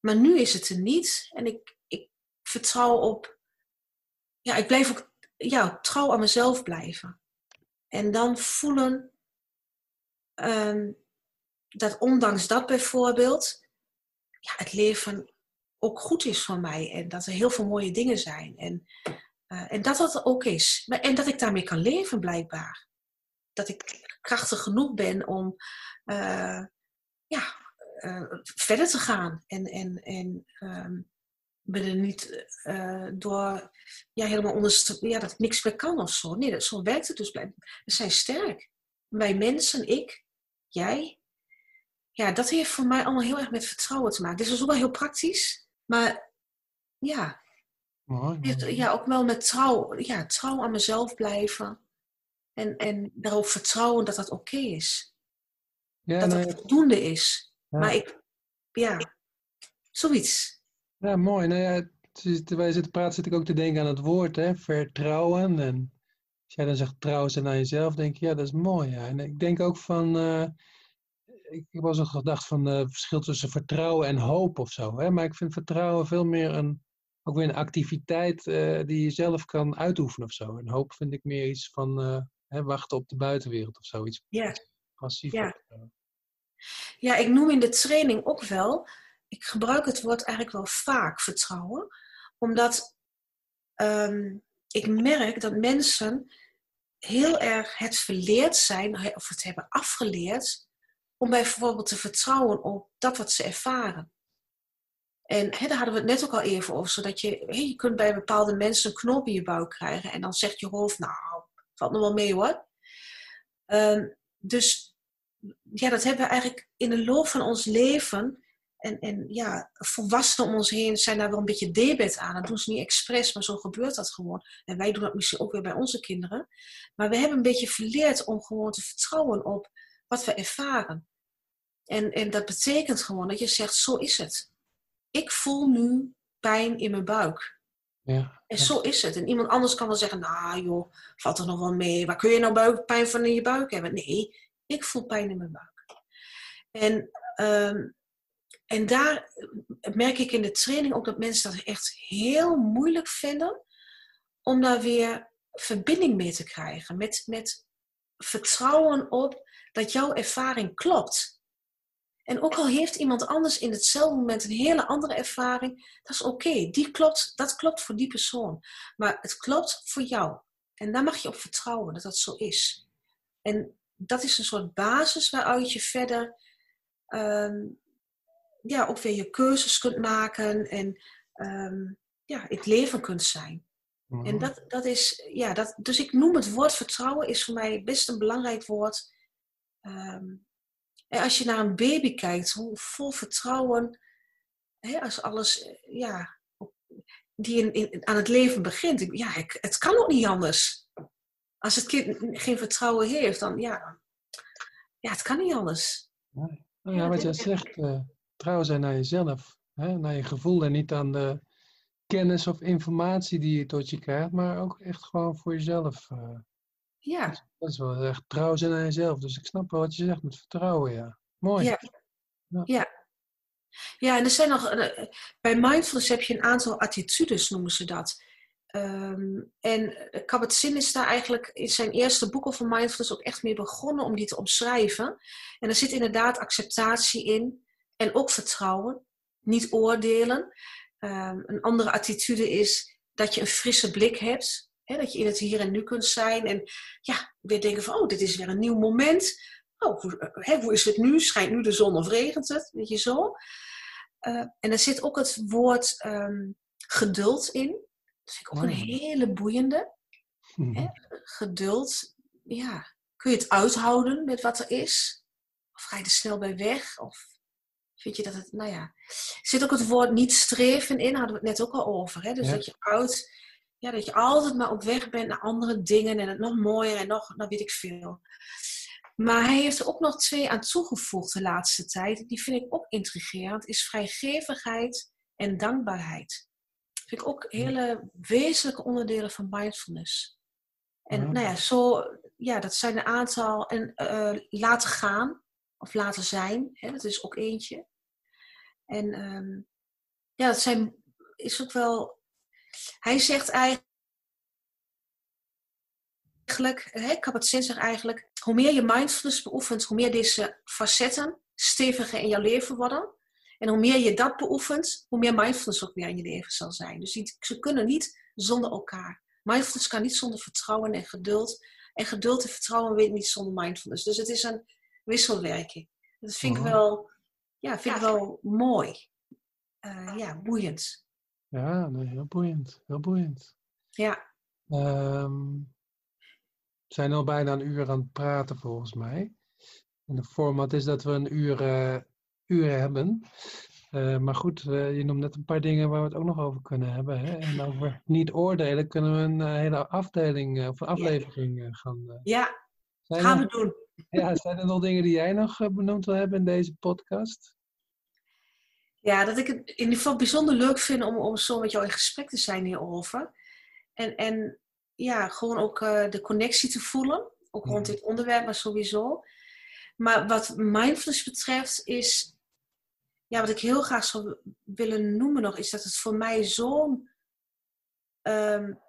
maar nu is het er niet. En ik, ik vertrouw op, ja, ik blijf ook ja, trouw aan mezelf blijven. En dan voelen ehm, dat ondanks dat bijvoorbeeld, ja, het leven ook goed is voor mij. En dat er heel veel mooie dingen zijn. En, eh, en dat dat ook is. En dat ik daarmee kan leven blijkbaar. Dat ik krachtig genoeg ben om eh, ja, eh, verder te gaan. En, en, en ehm, ben er niet door ja, helemaal onder ja, dat ik niks meer kan of zo. Nee, dat, zo werkt het dus. We zijn sterk. Wij mensen, ik, jij. Ja, dat heeft voor mij allemaal heel erg met vertrouwen te maken. Dit is dus ook wel heel praktisch. Maar ja, Mooi. heeft, mooi. ja ook wel met trouw, ja, trouw aan mezelf blijven. En, en daarop vertrouwen dat dat oké is. Ja, dat nee, het voldoende is. ja. Maar ik, ja, zoiets. Ja, mooi. Nou ja, terwijl je zit te praten, zit ik ook te denken aan het woord, hè, vertrouwen. En als jij dan zegt trouw zijn aan jezelf, denk ik, ja, dat is mooi. Ja. En ik denk ook van, eh, ik heb wel eens gedacht van eh, het verschil tussen vertrouwen en hoop of zo. Hè? Maar ik vind vertrouwen veel meer een, ook weer een activiteit eh, die je zelf kan uitoefenen of zo. En hoop vind ik meer iets van eh, hè, wachten op de buitenwereld of zo. Iets Ja. passief. Ja. Ja, ik noem in de training ook wel, ik gebruik het woord eigenlijk wel vaak, vertrouwen. Omdat ehm, ik merk dat mensen heel erg het verleerd zijn, of het hebben afgeleerd, om bijvoorbeeld te vertrouwen op dat wat ze ervaren. En hè, daar hadden we het net ook al even over, zodat je, hè, je kunt bij bepaalde mensen een knoop in je buik krijgen en dan zegt je hoofd, nou, valt nog wel mee hoor. Ehm, dus ja, dat hebben we eigenlijk in de loop van ons leven. En, en ja, volwassenen om ons heen zijn daar wel een beetje debet aan. Dat doen ze niet expres, maar zo gebeurt dat gewoon. En wij doen dat misschien ook weer bij onze kinderen. Maar we hebben een beetje verleerd om gewoon te vertrouwen op wat we ervaren. En, en dat betekent gewoon dat je zegt, zo is het. Ik voel nu pijn in mijn buik. Ja. En zo is het. En iemand anders kan wel zeggen, nou joh, valt er nog wel mee. Waar kun je nou buik, pijn van in je buik hebben? Nee, ik voel pijn in mijn buik. En, ehm, en daar merk ik in de training ook dat mensen dat echt heel moeilijk vinden om daar weer verbinding mee te krijgen. Met, met vertrouwen op dat jouw ervaring klopt. En ook al heeft iemand anders in hetzelfde moment een hele andere ervaring, dat is oké. Die klopt, dat klopt voor die persoon. Maar het klopt voor jou. En daar mag je op vertrouwen dat dat zo is. En dat is een soort basis waaruit je verder ehm, ja, ook weer je keuzes kunt maken en ehm, ja, het leven kunt zijn. Mhm. En dat, dat is, ja, dat, dus ik noem het woord vertrouwen is voor mij best een belangrijk woord. En als je naar een baby kijkt, hoe vol vertrouwen, hè, als alles, eh, ja, die in, in, aan het leven begint. Ik- Ja, ik, het kan ook niet anders. Als het kind geen vertrouwen heeft, dan ja, ja het kan niet anders. Nou Ja, ja, wat jij zegt, eh trouw zijn naar jezelf, hè, naar je gevoel en niet aan de kennis of informatie die je tot je krijgt, maar ook echt gewoon voor jezelf. eh. Ja, dat is wel echt trouw zijn aan jezelf. Dus ik snap wel wat je zegt met vertrouwen, ja. Mooi. Ja. ja. Ja, en er zijn nog, eh, bij mindfulness heb je een aantal attitudes, noemen ze dat. Ehm, en Kabat-Zinn is daar eigenlijk in zijn eerste boek over mindfulness ook echt mee begonnen om die te omschrijven. En er zit inderdaad acceptatie in en ook vertrouwen, niet oordelen. Ehm, een andere attitude is dat je een frisse blik hebt, dat je in het hier en nu kunt zijn en ja, weer denken van, oh, dit is weer een nieuw moment. Oh, hoe, hè, hoe is het nu? Schijnt nu de zon of regent het? Weet je zo. Uh, en er zit ook het woord um, geduld in. Dat vind ik ook Oh. een hele boeiende. Mhm. Geduld, ja. Kun je het uithouden met wat er is? Of ga je er snel bij weg? Of vind je dat het, nou ja. Er zit ook het woord niet streven in, hadden we het net ook al over. Hè? Dus Ja. dat je uit, ja, dat je altijd maar op weg bent naar andere dingen en het nog mooier en nog, nou weet ik veel. Maar hij heeft er ook nog twee aan toegevoegd de laatste tijd. Die vind ik ook intrigerend. Is vrijgevigheid en dankbaarheid. Dat vind ik ook hele wezenlijke onderdelen van mindfulness. En nou ja, zo, ja, dat zijn een aantal. En uh, laten gaan of laten zijn, hè, dat is ook eentje. En um, ja, dat zijn, is ook wel. Hij zegt eigenlijk eigenlijk, Kabat-Zinn zegt eigenlijk, hoe meer je mindfulness beoefent, hoe meer deze facetten steviger in jouw leven worden. En hoe meer je dat beoefent, hoe meer mindfulness ook weer in je leven zal zijn. Dus die, ze kunnen niet zonder elkaar. Mindfulness kan niet zonder vertrouwen en geduld. En geduld en vertrouwen weet niet zonder mindfulness. Dus het is een wisselwerking. Dat vind ik wel, ja, vind ik wel mooi. Uh, ja, boeiend. Ja, nee, heel boeiend. Heel boeiend. Ja. Um, we zijn al bijna een uur aan het praten volgens mij. En de format is dat we een uur, uh, uur hebben. Uh, maar goed, uh, je noemt net een paar dingen waar we het ook nog over kunnen hebben. Hè? En over niet oordelen kunnen we een hele afdeling of aflevering ja. gaan. ja, zijn gaan er, we doen. Ja, zijn er nog dingen die jij nog benoemd wil hebben in deze podcast? Ja, dat ik het in ieder geval bijzonder leuk vind om, om zo met jou in gesprek te zijn hierover. En, en ja, gewoon ook uh, de connectie te voelen. Ook rond dit onderwerp, maar sowieso. Maar wat mindfulness betreft is... Ja, wat ik heel graag zou willen noemen nog... is dat het voor mij zo'n um,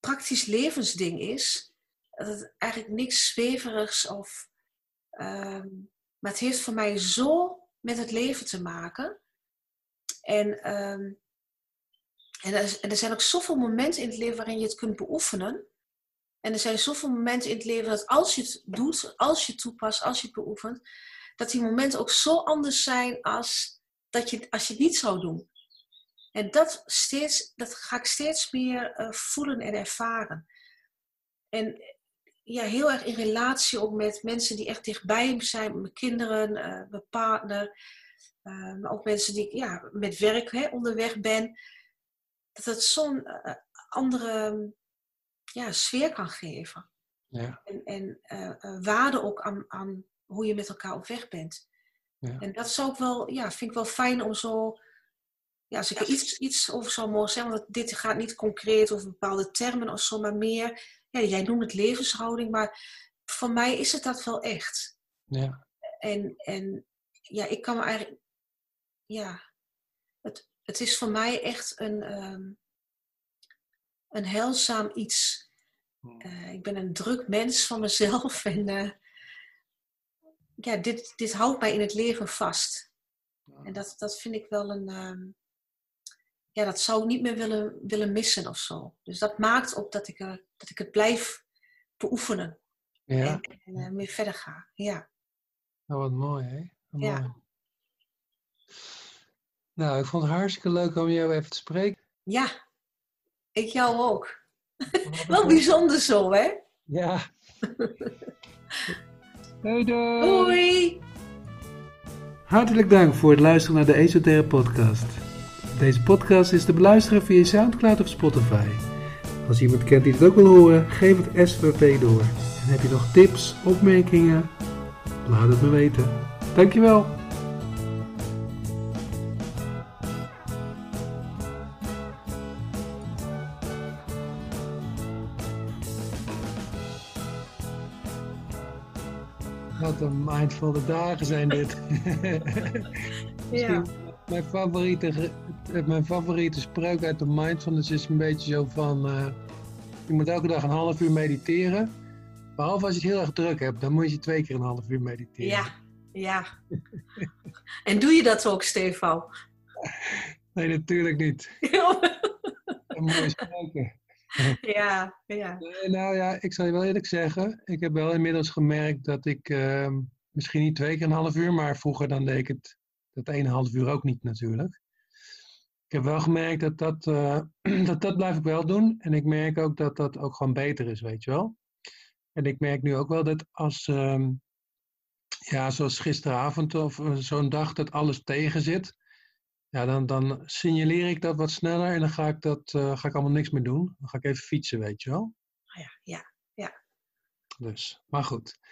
praktisch levensding is... dat het eigenlijk niks zweverigs of... Um, maar het heeft voor mij zo met het leven te maken. En um, en er, er, zijn ook zoveel momenten in het leven waarin je het kunt beoefenen. En er zijn zoveel momenten in het leven dat als je het doet, als je het toepast, als je het beoefent, dat die momenten ook zo anders zijn als dat je, als je het niet zou doen. En dat, steeds, dat ga ik steeds meer uh, voelen en ervaren. En ja, heel erg in relatie ook met mensen die echt dichtbij me zijn, mijn kinderen, uh, mijn partner, uh, maar ook mensen die ja, met werk hè, onderweg ben dat het zo'n uh, andere ja, sfeer kan geven. Ja. En, en uh, waarde ook aan, aan hoe je met elkaar op weg bent. Ja. En dat zou ik wel, ja, vind ik wel fijn om zo, ja, als ik er iets, iets over zou mogen zeggen, want dit gaat niet concreet over bepaalde termen of zo, maar meer, ja, jij noemt het levenshouding, maar voor mij is het dat wel echt. Ja. En, en ja, ik kan me eigenlijk, ja, het, het is voor mij echt een, um, een heilzaam iets. Uh, ik ben een druk mens van mezelf en uh, ja, dit, dit houdt mij in het leven vast. En dat, dat vind ik wel een. Um, ja, dat zou ik niet meer willen, willen missen of zo. Dus dat maakt ook dat ik, uh, dat ik het blijf beoefenen. Ja. En, en weer verder ga. Ja. Nou, wat mooi, hè? Wat ja. Mooi. Nou, ik vond het hartstikke leuk om jou even te spreken. Ja, ik jou ook. Wel bijzonder zo, hè? Ja. doei, doei. Doei. Hartelijk dank voor het luisteren naar de Esoterre podcast. Deze podcast is te beluisteren via Soundcloud of Spotify. Als iemand kent die het ook wil horen, geef het SVP door. En heb je nog tips, opmerkingen? Laat het me weten. Dankjewel. Mindvolle dagen zijn dit. ja. Mijn favoriete, mijn favoriete spreuk uit de mindfulness is een beetje zo van... Uh, je moet elke dag een half uur mediteren. Behalve als je het heel erg druk hebt, dan moet je twee keer een half uur mediteren. Ja, ja. en doe je dat ook, Stefan? Nee, natuurlijk niet. een mooie spreken. ja, ja. nou ja, ik zal je wel eerlijk zeggen. Ik heb wel inmiddels gemerkt dat ik uh, misschien niet twee keer een half uur, maar vroeger dan deed ik het dat een half uur ook niet natuurlijk. Ik heb wel gemerkt dat dat, uh, dat dat blijf ik wel doen. En ik merk ook dat dat ook gewoon beter is, weet je wel. En ik merk nu ook wel dat als, uh, ja, zoals gisteravond of zo'n dag dat alles tegen zit, Ja, dan, dan signaleer ik dat wat sneller en dan ga ik, dat, eh, ga ik allemaal niks meer doen. Dan ga ik even fietsen, weet je wel. Ah ja, ja. Dus, maar goed.